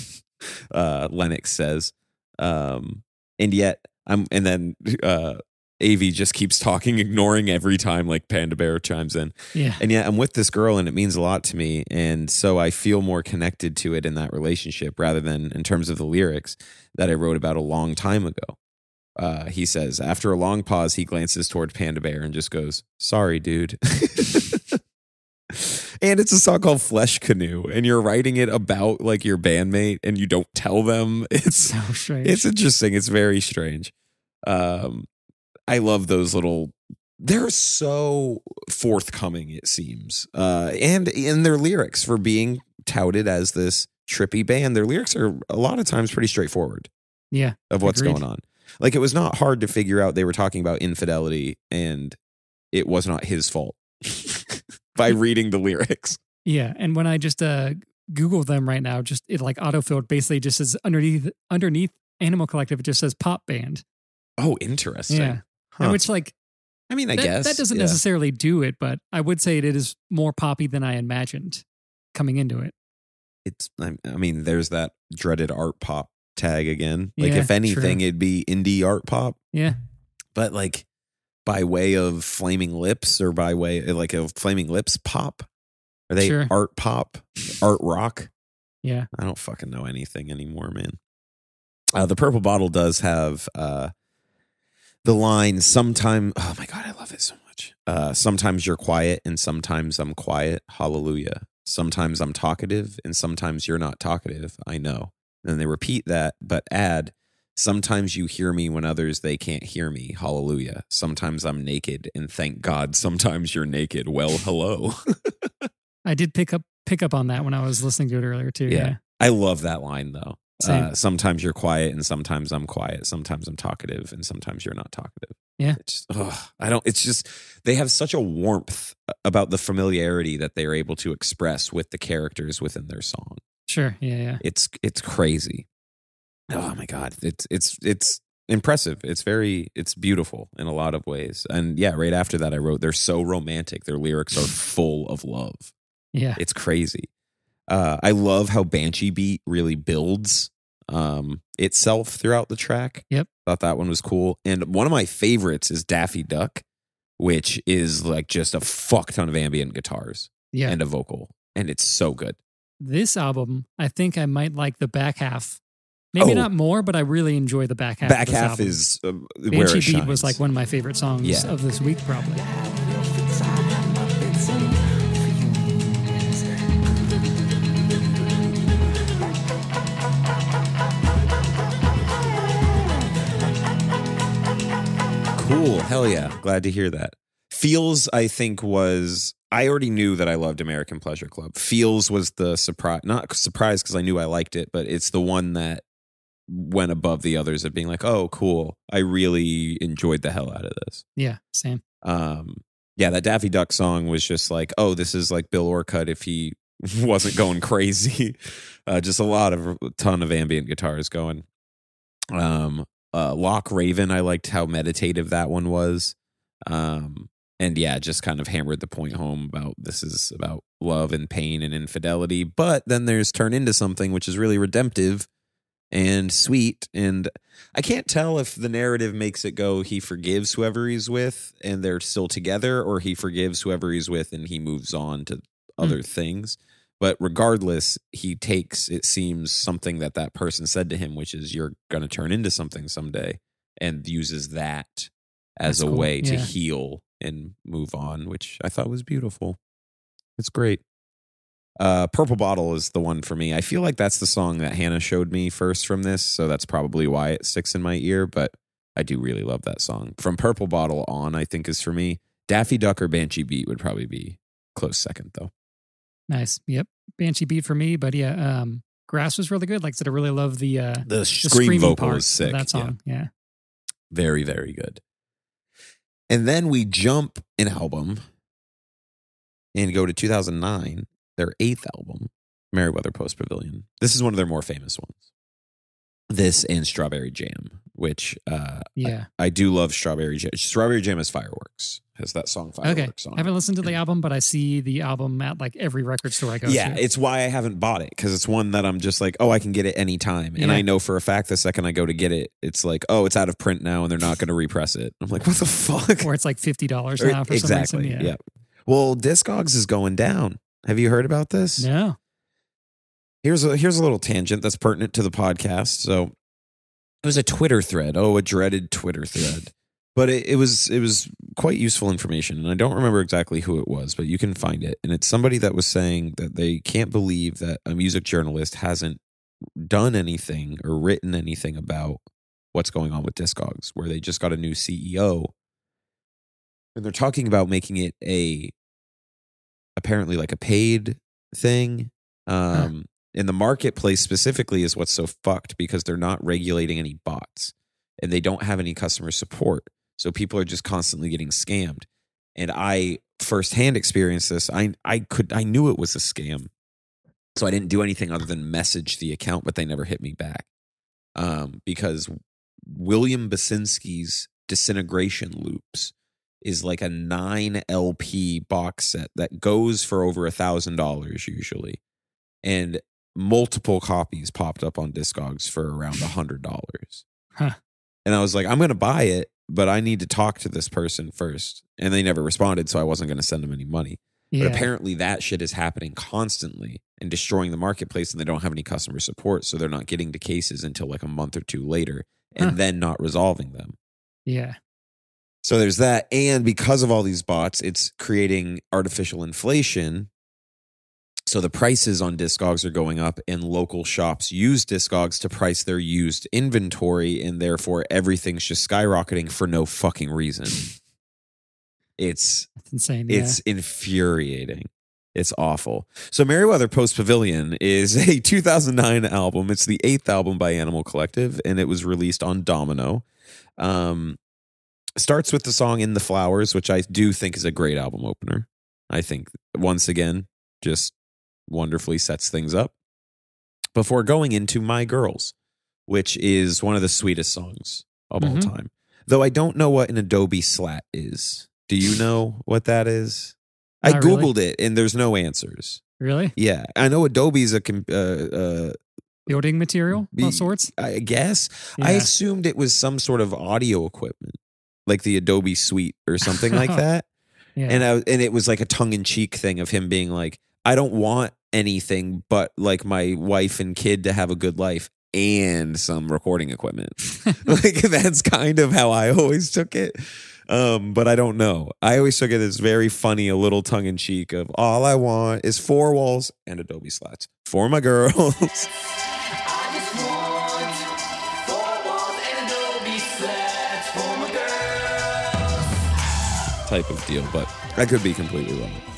uh, Lennox says, um, and yet I'm, and then uh, Av just keeps talking, ignoring every time like Panda Bear chimes in. Yeah. And yet I'm with this girl and it means a lot to me. And so I feel more connected to it in that relationship rather than in terms of the lyrics that I wrote about a long time ago. Uh, he says, after a long pause, he glances toward Panda Bear and just goes, Sorry, dude. and it's a song called Flesh Canoe, and you're writing it about like your bandmate and you don't tell them. It's So strange. it's interesting. It's very strange. Um, I love those little. They're so forthcoming. It seems, uh, and in their lyrics for being touted as this trippy band, their lyrics are a lot of times pretty straightforward yeah. of what's Agreed. going on. Like it was not hard to figure out they were talking about infidelity, and it was not his fault by reading the lyrics. Yeah. And when I just uh Google them right now, just it like autofilled basically just says underneath underneath Animal Collective, it just says pop band. Oh, interesting. Yeah. Huh. Which like I mean, I that, guess that doesn't yeah. necessarily do it, but I would say it is more poppy than I imagined coming into it. it's I mean, there's that dreaded art pop tag again. Like Yeah, if anything, true. it'd be indie art pop, Yeah. but like by way of flaming lips or by way like of flaming lips pop. Are they Sure. art pop, art rock? Yeah. I don't fucking know anything anymore, man. Uh, the purple bottle does have uh, the line sometime oh my god i love it so much uh, sometimes you're quiet and sometimes i'm quiet hallelujah sometimes i'm talkative and sometimes you're not talkative i know and they repeat that but add sometimes you hear me when others they can't hear me hallelujah sometimes i'm naked and thank god sometimes you're naked well hello I did pick up pick up on that when I was listening to it earlier too. Yeah. Yeah. i love that line though. Uh, sometimes you're quiet and sometimes i'm quiet sometimes i'm talkative and sometimes you're not talkative Yeah. it's ugh, i don't it's just they have such a warmth about the familiarity that they're able to express with the characters within their song Sure. Yeah. Yeah. it's it's crazy oh my god it's it's it's impressive it's very it's beautiful in a lot of ways and yeah right after that i wrote they're so romantic their lyrics are full of love Yeah. it's crazy. Uh, I love how Banshee Beat really builds um, itself throughout the track. Yep. Thought that one was cool. And one of my favorites is Daffy Duck, which is like just a fuck ton of ambient guitars Yeah. and a vocal. And it's so good. this album, I think I might like the back half. Maybe Oh. not more, but I really enjoy the back half. Back half album. is uh, where Banshee Beat was like one of my favorite songs Yeah. of this week, probably. Cool. Hell yeah. Glad to hear that. Feels, I think, was. I already knew that I loved American Pleasure Club. Feels was the surprise, not surprise because I knew I liked it, but it's the one that went above the others of being like, oh, cool. I really enjoyed the hell out of this. Yeah, same. Um, yeah, that Daffy Duck song was just like, oh, this is like Bill Orcutt if he wasn't going crazy. Uh, just a lot of a ton of ambient guitars going. Um, uh, Loch Raven, I liked how meditative that one was. Um, and yeah, just kind of hammered the point home about this is about love and pain and infidelity. But then there's turn into something which is really redemptive and sweet. And I can't tell if the narrative makes it go he forgives whoever he's with and they're still together, or he forgives whoever he's with and he moves on to other things. But regardless, he takes, it seems, something that that person said to him, which is, you're going to turn into something someday, and uses that as That's a cool. way to heal and move on, which I thought was beautiful. It's great. Uh, Purple Bottle is the one for me. I feel like that's the song that Hannah showed me first from this, so that's probably why it sticks in my ear. But I do really love that song. From Purple Bottle on, I think is for me. Daffy Duck or Banshee Beat would probably be close second, though. Nice. Yep. Banshee Beat for me, but yeah, um, Grass was really good. Like I said, I really love the uh The the scream vocal part is sick. that Yeah. song. Yeah. Very, very good. And then we jump an album and go to 2009, their eighth album, Merriweather Post Pavilion. This is one of their more famous ones. This and Strawberry Jam, which uh, Yeah. I do love Strawberry Jam. Strawberry Jam is fireworks. Has that song Okay. fireworks on? I haven't listened to the album, but I see the album at like every record store I go Yeah, to. it's why I haven't bought it because it's one that I'm just like, oh, I can get it anytime, and Yeah. I know for a fact the second I go to get it, it's like, oh, it's out of print now, and they're not going to repress it. I'm like, what the fuck? or it's like fifty dollars Or- now for exactly. some reason. Yeah. Well, Discogs is going down. Have you heard about this? No. Here's a here's a little tangent that's pertinent to the podcast. So it was a Twitter thread. Oh, a dreaded Twitter thread. But it, it was it was quite useful information, and I don't remember exactly who it was, but you can find it. And it's somebody that was saying that they can't believe that a music journalist hasn't done anything or written anything about what's going on with Discogs, where they just got a new CEO, and they're talking about making it a apparently like a paid thing. Um, in the marketplace specifically is what's so fucked because they're not regulating any bots and they don't have any customer support. So people are just constantly getting scammed. And I firsthand experienced this. I I could I knew it was a scam. So I didn't do anything other than message the account, but they never hit me back. Um, because William Basinski's Disintegration Loops is like a nine LP box set that goes for over a thousand dollars usually. And multiple copies popped up on Discogs for around a hundred dollars. Huh. And I was like, I'm gonna buy it, but I need to talk to this person first. And they never responded, so I wasn't gonna send them any money. Yeah. But apparently that shit is happening constantly and destroying the marketplace and they don't have any customer support. So they're not getting to cases until like a month or two later and Huh. then not resolving them. yeah. So there's that. And because of all these bots, it's creating artificial inflation. So the prices on Discogs are going up, and local shops use Discogs to price their used inventory, and therefore everything's just skyrocketing for no fucking reason. It's That's insane. Yeah. it's infuriating. It's awful. So Merriweather Post Pavilion is a 2009 album. It's the eighth album by Animal Collective, and it was released on Domino. Um, starts with the song "In the Flowers," which I do think is a great album opener. I think once again, just wonderfully sets things up. Before going into "My Girls," which is one of the sweetest songs of all Mhm. time. Though I don't know what an Adobe slat is. Do you know what that is? I Not really. googled it and there's no answers. really? Yeah, I know Adobe's a uh, uh, Building material of sorts? I guess I assumed it was some sort of audio equipment, like the Adobe Suite or something like that. Yeah. And I, and it was like a tongue in cheek thing of him being like, I don't want anything but like my wife and kid to have a good life and some recording equipment. like that's kind of how I always took it. Um, but I don't know. I always took it as very funny, a little tongue in cheek of all I want is four walls and Adobe slats for my girls. I just want four walls and Adobe slats for my girl. type of deal, but I could be completely wrong.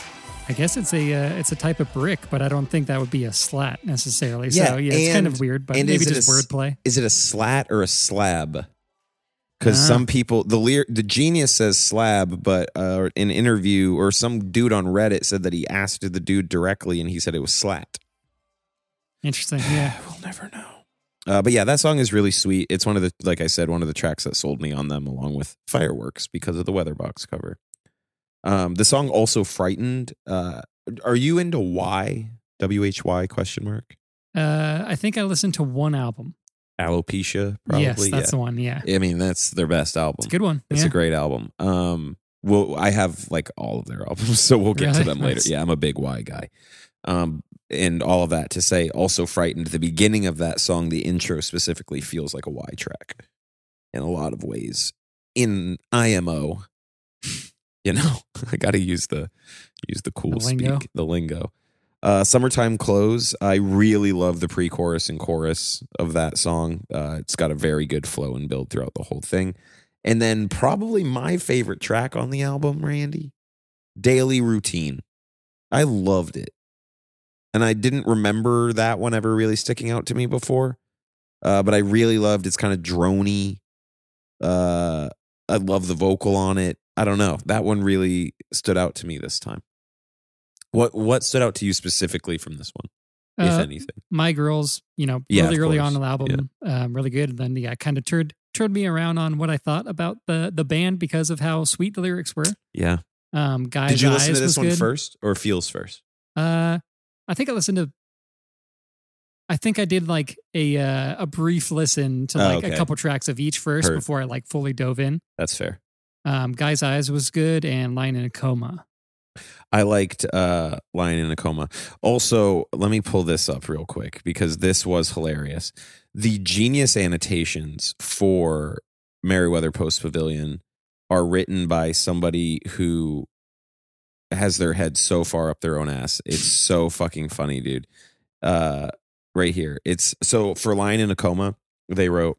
I guess it's a uh, it's a type of brick, but I don't think that would be a slat necessarily. Yeah, so yeah, it's kind of weird, but maybe just a wordplay. Is it a slat or a slab? Because Ah. some people, the lear, the genius says slab, but uh, in an interview or some dude on Reddit said that he asked the dude directly, and he said it was slat. Interesting. Yeah. We'll never know. Uh, but yeah, that song is really sweet. It's one of the, like I said, one of the tracks that sold me on them, along with Fireworks, because of the Weatherbox cover. Um, the song also frightened. Uh, are you into why? W H Y question mark Uh, I think I listened to one album. alopecia. Probably. yes, that's the one. Yeah, I mean, that's their best album. it's a good one. It's yeah. a great album. Um, well, I have like all of their albums, so we'll get to them later. Nice. Yeah, I'm a big Y guy. Um, and all of that to say, also frightened. The beginning of that song, the intro specifically, feels like a Y track in a lot of ways. In IMO, you know, I got to use the use the cool The lingo. speak, the lingo. Uh, Summertime Clothes. I really love the pre-chorus and chorus of that song. Uh, it's got a very good flow and build throughout the whole thing. And then probably my favorite track on the album, Randy, Daily Routine. I loved it. And I didn't remember that one ever really sticking out to me before. Uh, but I really loved it's kind of drony. Uh, I love the vocal on it. I don't know. That one really stood out to me this time. What what stood out to you specifically from this one? if Uh, anything. My girls, you know, Yeah, really early on in the album, um, really good. And then yeah, kind of turned turned me around on what I thought about the the band because of how sweet the lyrics were. Yeah. Um, guys, Did you listen to this one good. first or feels first? Uh, I think I listened to. I think I did like a uh, a brief listen to Oh, like okay. a couple tracks of each first Heard. before I like fully dove in. That's fair. Um, Guy's Eyes was good and Lying in a Coma. I liked uh Lion in a Coma. Also, let me pull this up real quick because this was hilarious. The genius annotations for Merriweather Post Pavilion are written by somebody who has their head so far up their own ass. It's so fucking funny, dude. Uh right here. It's so for Lion in a Coma, they wrote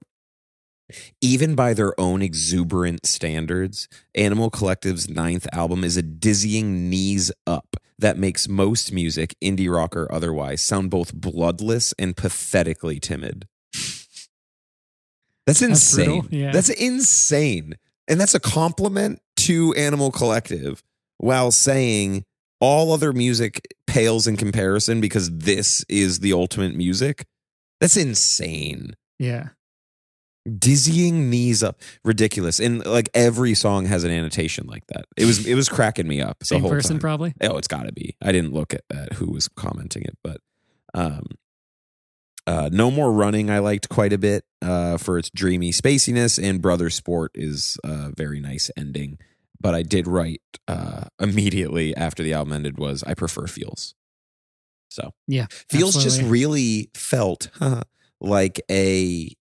even by their own exuberant standards, Animal Collective's ninth album is a dizzying knees up that makes most music, indie rock or otherwise, sound both bloodless and pathetically timid. That's That's insane. brutal, yeah. That's insane. And that's a compliment to Animal Collective while saying all other music pales in comparison because this is the ultimate music. That's insane Yeah, dizzying knees up. Ridiculous. And like every song has an annotation like that. It was it was cracking me up the same whole person time. probably. oh it's gotta be. I didn't look at, at who was commenting it but um uh no more running i liked quite a bit uh for its dreamy spaciness and brother sport is a very nice ending. But i did write uh immediately after the album ended was i prefer feels. So Yeah, feels just really felt like a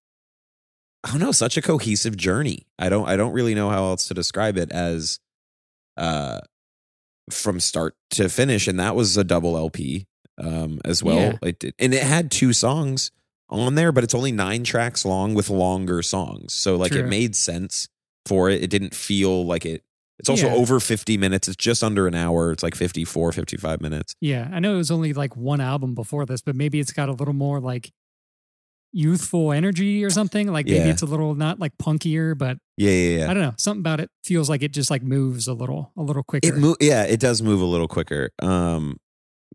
I don't know, such a cohesive journey. I don't I don't really know how else to describe it as uh from start to finish and that was a double LP um as well. Yeah. It did, and it had two songs on there but it's only 9 tracks long with longer songs. So like it made sense for it. It didn't feel like it it's also Yeah. over 50 minutes. It's just under an hour. It's like 54 55 minutes. Yeah, I know it was only like one album before this, but maybe it's got a little more like youthful energy or something. Like maybe Yeah. it's a little not like punkier, but Yeah, yeah, yeah. I don't know. Something about it feels like it just like moves a little, a little quicker. It mo- yeah, it does move a little quicker. Um,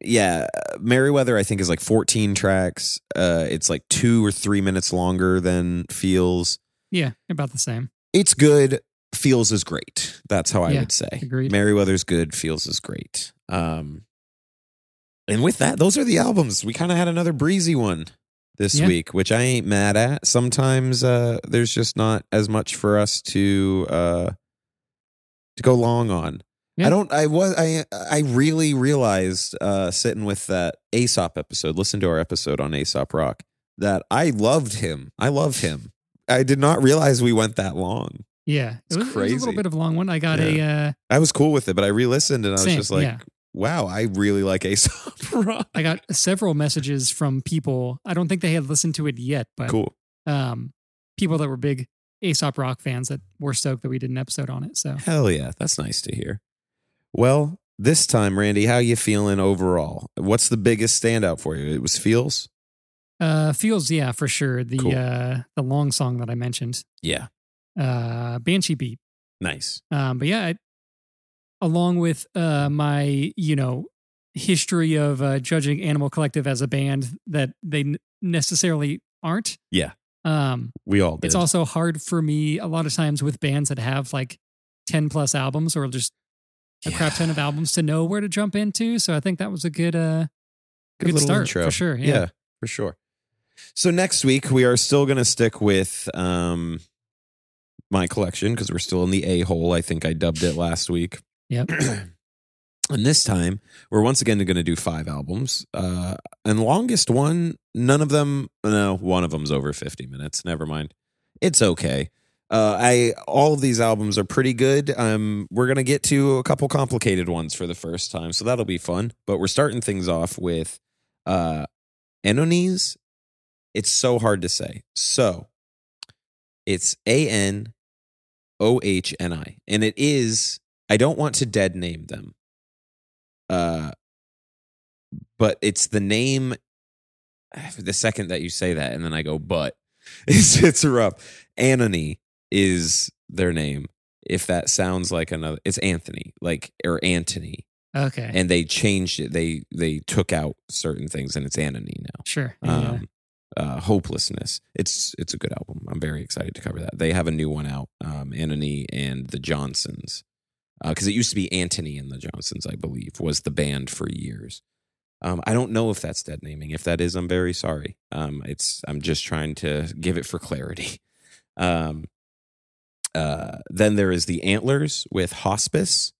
yeah, Merriweather I think is like 14 tracks. Uh, it's like two or three minutes longer than Feels. yeah, about the same. It's good. Feels is great. That's how I Yeah, would say. agreed. Merriweather's good. Feels is great. Um, and with that, those are the albums. We kind of had another breezy one this Yeah. week, which I ain't mad at. Sometimes uh, there's just not as much for us to uh, to go long on. Yeah. I don't. I was. I. I really realized uh, sitting with that Aesop episode. Listen to our episode on Aesop Rock. That I loved him. I love him. I did not realize we went that long. Yeah, It's it was, it was a crazy. little bit of a long one. I got a uh, I was cool with it, but I re-listened and I was just like, yeah. "Wow, I really like Aesop Rock." I got several messages from people. I don't think they had listened to it yet, but Cool. um, people that were big Aesop Rock fans that were stoked that we did an episode on it. So Hell yeah, that's nice to hear. Well, this time, Randy, how you feeling overall? What's the biggest standout for you? It was feels. uh, feels yeah for sure the Cool. uh, the long song that I mentioned, Yeah, uh, Banshee Beat. nice. Um, but yeah, I, along with uh, my you know history of uh, judging Animal Collective as a band that they necessarily aren't. Yeah. Um, We all did. it's also hard for me a lot of times with bands that have like ten plus albums or just a crap ton of albums to know where to jump into. So I think that was a good uh good, little start intro. for sure. Yeah. for sure. So next week we are still going to stick with um my collection because we're still in the a hole. I think I dubbed it last week. Yep. and this time we're once again going to do five albums. Uh, and longest one, none of them. No, one of them's over fifty minutes. Never mind. It's okay. Uh, I all of these albums are pretty good. Um, we're gonna get to a couple complicated ones for the first time, so that'll be fun. But we're starting things off with uh, Anohni's. It's so hard to say. So it's A N O H N I, and it is. I don't want to dead name them. Uh, but it's the name. The second that you say that, and then I go, but it's it's rough. Anohni is their name. If that sounds like another, it's Anthony, like or Antony. Okay. and they changed it. They they took out certain things, and it's Anohni now. sure. Yeah. Um, uh, Hopelessness. It's it's a good album. I'm very excited to cover that. They have a new one out, um, Anohni and the Johnsons, because it used to be Antony and the Johnsons, I believe, was the band for years. Um, I don't know if that's dead naming. If that is, I'm very sorry. Um, it's I'm just trying to give it for clarity. Um, uh, then there is the Antlers with Hospice.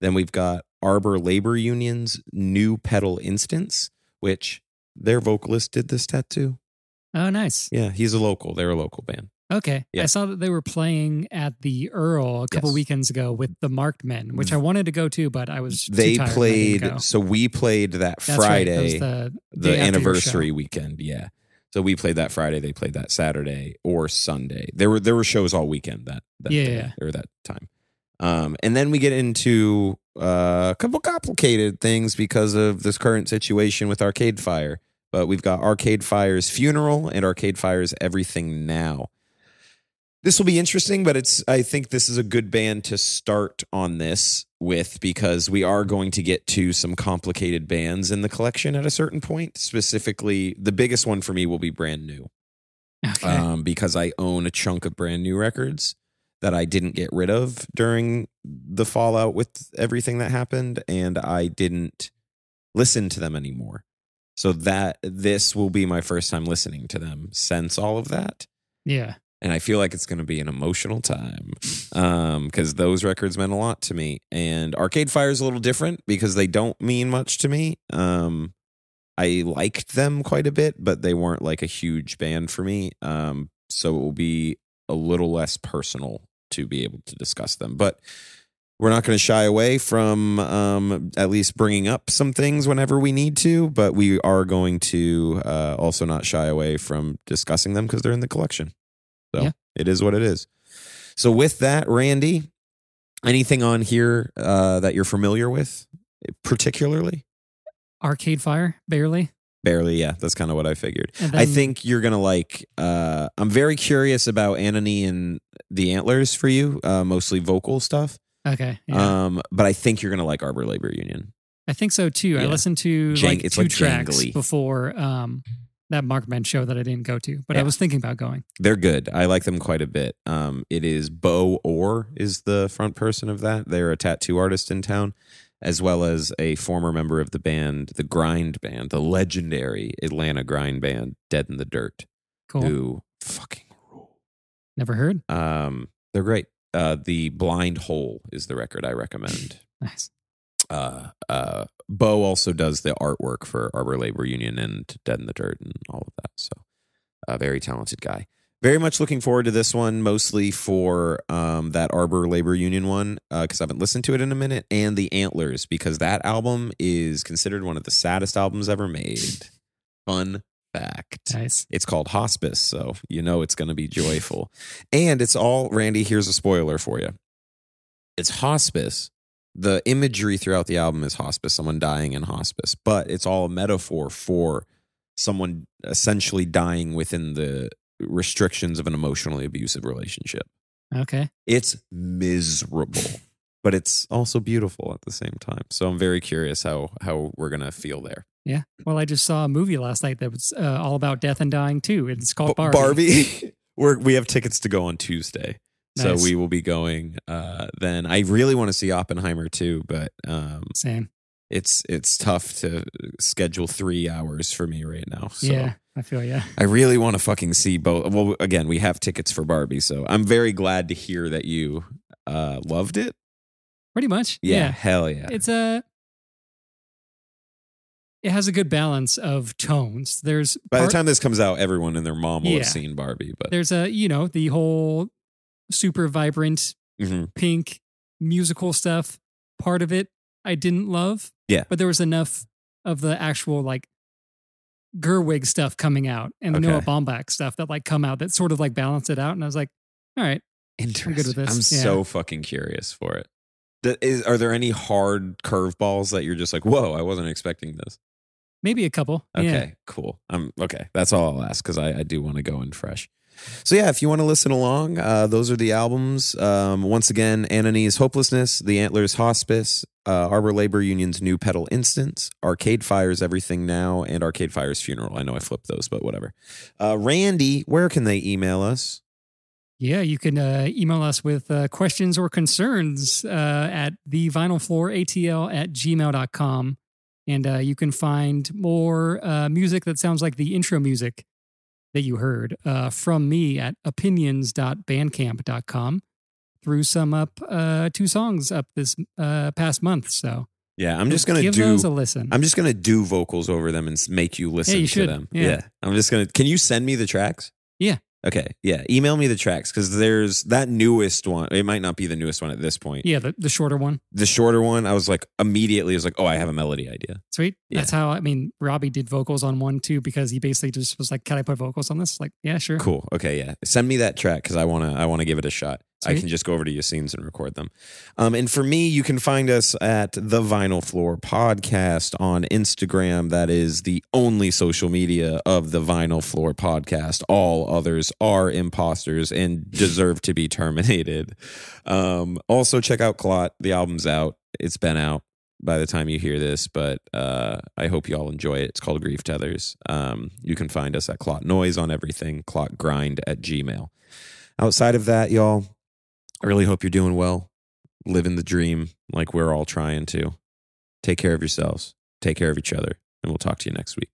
Then we've got Arbor Labor Union's New Petal Instants, which their vocalist did this tattoo. oh, nice. Yeah, he's a local. They're a local band. Okay. Yeah. I saw that they were playing at the Earl a couple Yes. weekends ago with the Marked Men, which I wanted to go to, but I was too They tired and I played. So we played that That's right. That was Friday, the, the day after your anniversary weekend. Yeah. So we played that Friday. They played that Saturday or Sunday. There were there were shows all weekend that that Yeah, day, yeah. or that time. Um, and then we get into uh, a couple complicated things because of this current situation with Arcade Fire. But we've got Arcade Fire's funeral and Arcade Fire's Everything Now. This will be interesting, but it's I think this is a good band to start on this with because we are going to get to some complicated bands in the collection at a certain point. Specifically, the biggest one for me will be brand new Okay. um, because I own a chunk of brand new records that I didn't get rid of during the fallout with everything that happened, and I didn't listen to them anymore. So that this will be my first time listening to them since all of that, yeah. And I feel like it's going to be an emotional time because those records meant a lot to me. And Arcade Fire is a little different because they don't mean much to me. Um, I liked them quite a bit, but they weren't like a huge band for me. Um, so it will be a little less personal to be able to discuss them. But we're not going to shy away from um, at least bringing up some things whenever we need to. But we are going to uh, also not shy away from discussing them because they're in the collection. So Yeah. it is what it is. So with that, Randy, anything on here uh, that you're familiar with, particularly? Arcade Fire, barely. Barely, yeah. That's kind of what I figured. And I think you're gonna like. Uh, I'm very curious about Anohni and the Antlers for you, uh, mostly vocal stuff. Okay. Yeah. Um, but I think you're gonna like Arbor Labor Union. I think so too. I listened to Jang- like two like tracks jangly. before um, that Marked Men show that I didn't go to, but I was thinking about going. They're good. I like them quite a bit. Um, it is Bo Orr is the front person of that. They're a tattoo artist in town, as well as a former member of the band, the Grind Band, the legendary Atlanta Grind Band, Dead in the Dirt, Cool. who fucking rule. Never heard. Um, they're great. Uh, the Blind Hole is the record I recommend. Nice. Uh, uh, Bo also does the artwork for Arbor Labor Union and Dead in the Dirt and all of that. So, a very talented guy. Very much looking forward to this one, mostly for um, that Arbor Labor Union one, because I haven't listened to it in a minute, and the Antlers, because that album is considered one of the saddest albums ever made. Fun fact. Nice. It's called Hospice, so you know it's going to be joyful. And it's all, Randy, here's a spoiler for you. It's hospice. The imagery throughout the album is hospice, someone dying in hospice, but it's all a metaphor for someone essentially dying within the restrictions of an emotionally abusive relationship. Okay. It's miserable, but it's also beautiful at the same time. So I'm very curious how how we're going to feel there. Yeah. Well, I just saw a movie last night that was uh, all about death and dying too. It's called B- Barbie. We're, we have tickets to go on Tuesday. So we will be going uh, then. I really want to see Oppenheimer too, but um, Same. it's it's tough to schedule three hours for me right now. So Yeah. I feel yeah. I really want to fucking see both. Well, again, we have tickets for Barbie, so I'm very glad to hear that you uh, loved it. Pretty much. Yeah, Yeah. hell yeah. It's a. It has a good balance of tones. There's By the time this comes out, everyone and their mom will Yeah. have seen Barbie. But there's a you know the whole super vibrant Mhm. pink musical stuff part of it I didn't love. Yeah. But there was enough of the actual like Gerwig stuff coming out and the Noah Okay. Baumbach stuff that like come out that sort of like balance it out. And I was like, all right, Interesting. with this. I'm Yeah. so fucking curious for it. Is, are there any hard curveballs that you're just like, whoa, I wasn't expecting this? maybe a couple. Okay, Yeah. cool. I'm okay. That's all I'll ask because I, I do want to go in fresh. So yeah, if you want to listen along, uh, those are the albums. Um, once again, Anohni's Hopelessness, The Antlers Hospice, uh, Arbor Labor Union's New Petal Instants, Arcade Fire's Everything Now, and Arcade Fire's Funeral. I know I flipped those, but whatever. Uh, Randy, where can they email us? Yeah, you can uh, email us with uh, questions or concerns uh, at the vinyl floor atl at gmail.com. And uh, you can find more uh, music that sounds like the intro music that you heard uh, from me at opinions.bandcamp.com through some up uh, two songs up this uh, past month. So Yeah, I'm just gonna give do. those a listen. I'm just gonna do vocals over them and make you listen you to should. them. Yeah. I'm just gonna. Can you send me the tracks? Yeah. Okay. Yeah. Email me the tracks because there's that newest one. It might not be the newest one at this point. yeah, the, the shorter one. The shorter one, I was like immediately I was like, oh, I have a melody idea. Sweet. Yeah. That's how I mean. Robbie did vocals on one too because he basically just was like, "Can I put vocals on this?" Like, yeah, sure. Cool. Okay. Yeah. Send me that track because I wanna I wanna give it a shot. I can just go over to your scenes and record them. Um, and for me, you can find us at the Vinyl Floor Podcast on Instagram. That is the only social media of the Vinyl Floor Podcast. All others are imposters and deserve to be terminated. Um, also, check out Clot. The album's out. It's been out by the time you hear this, but uh, I hope you all enjoy it. It's called Grief Tethers. Um, you can find us at Clot Noise on everything, Clot Grind at Gmail. Outside of that, y'all, I really hope you're doing well, living the dream like we're all trying to. Take care of yourselves, take care of each other, and we'll talk to you next week.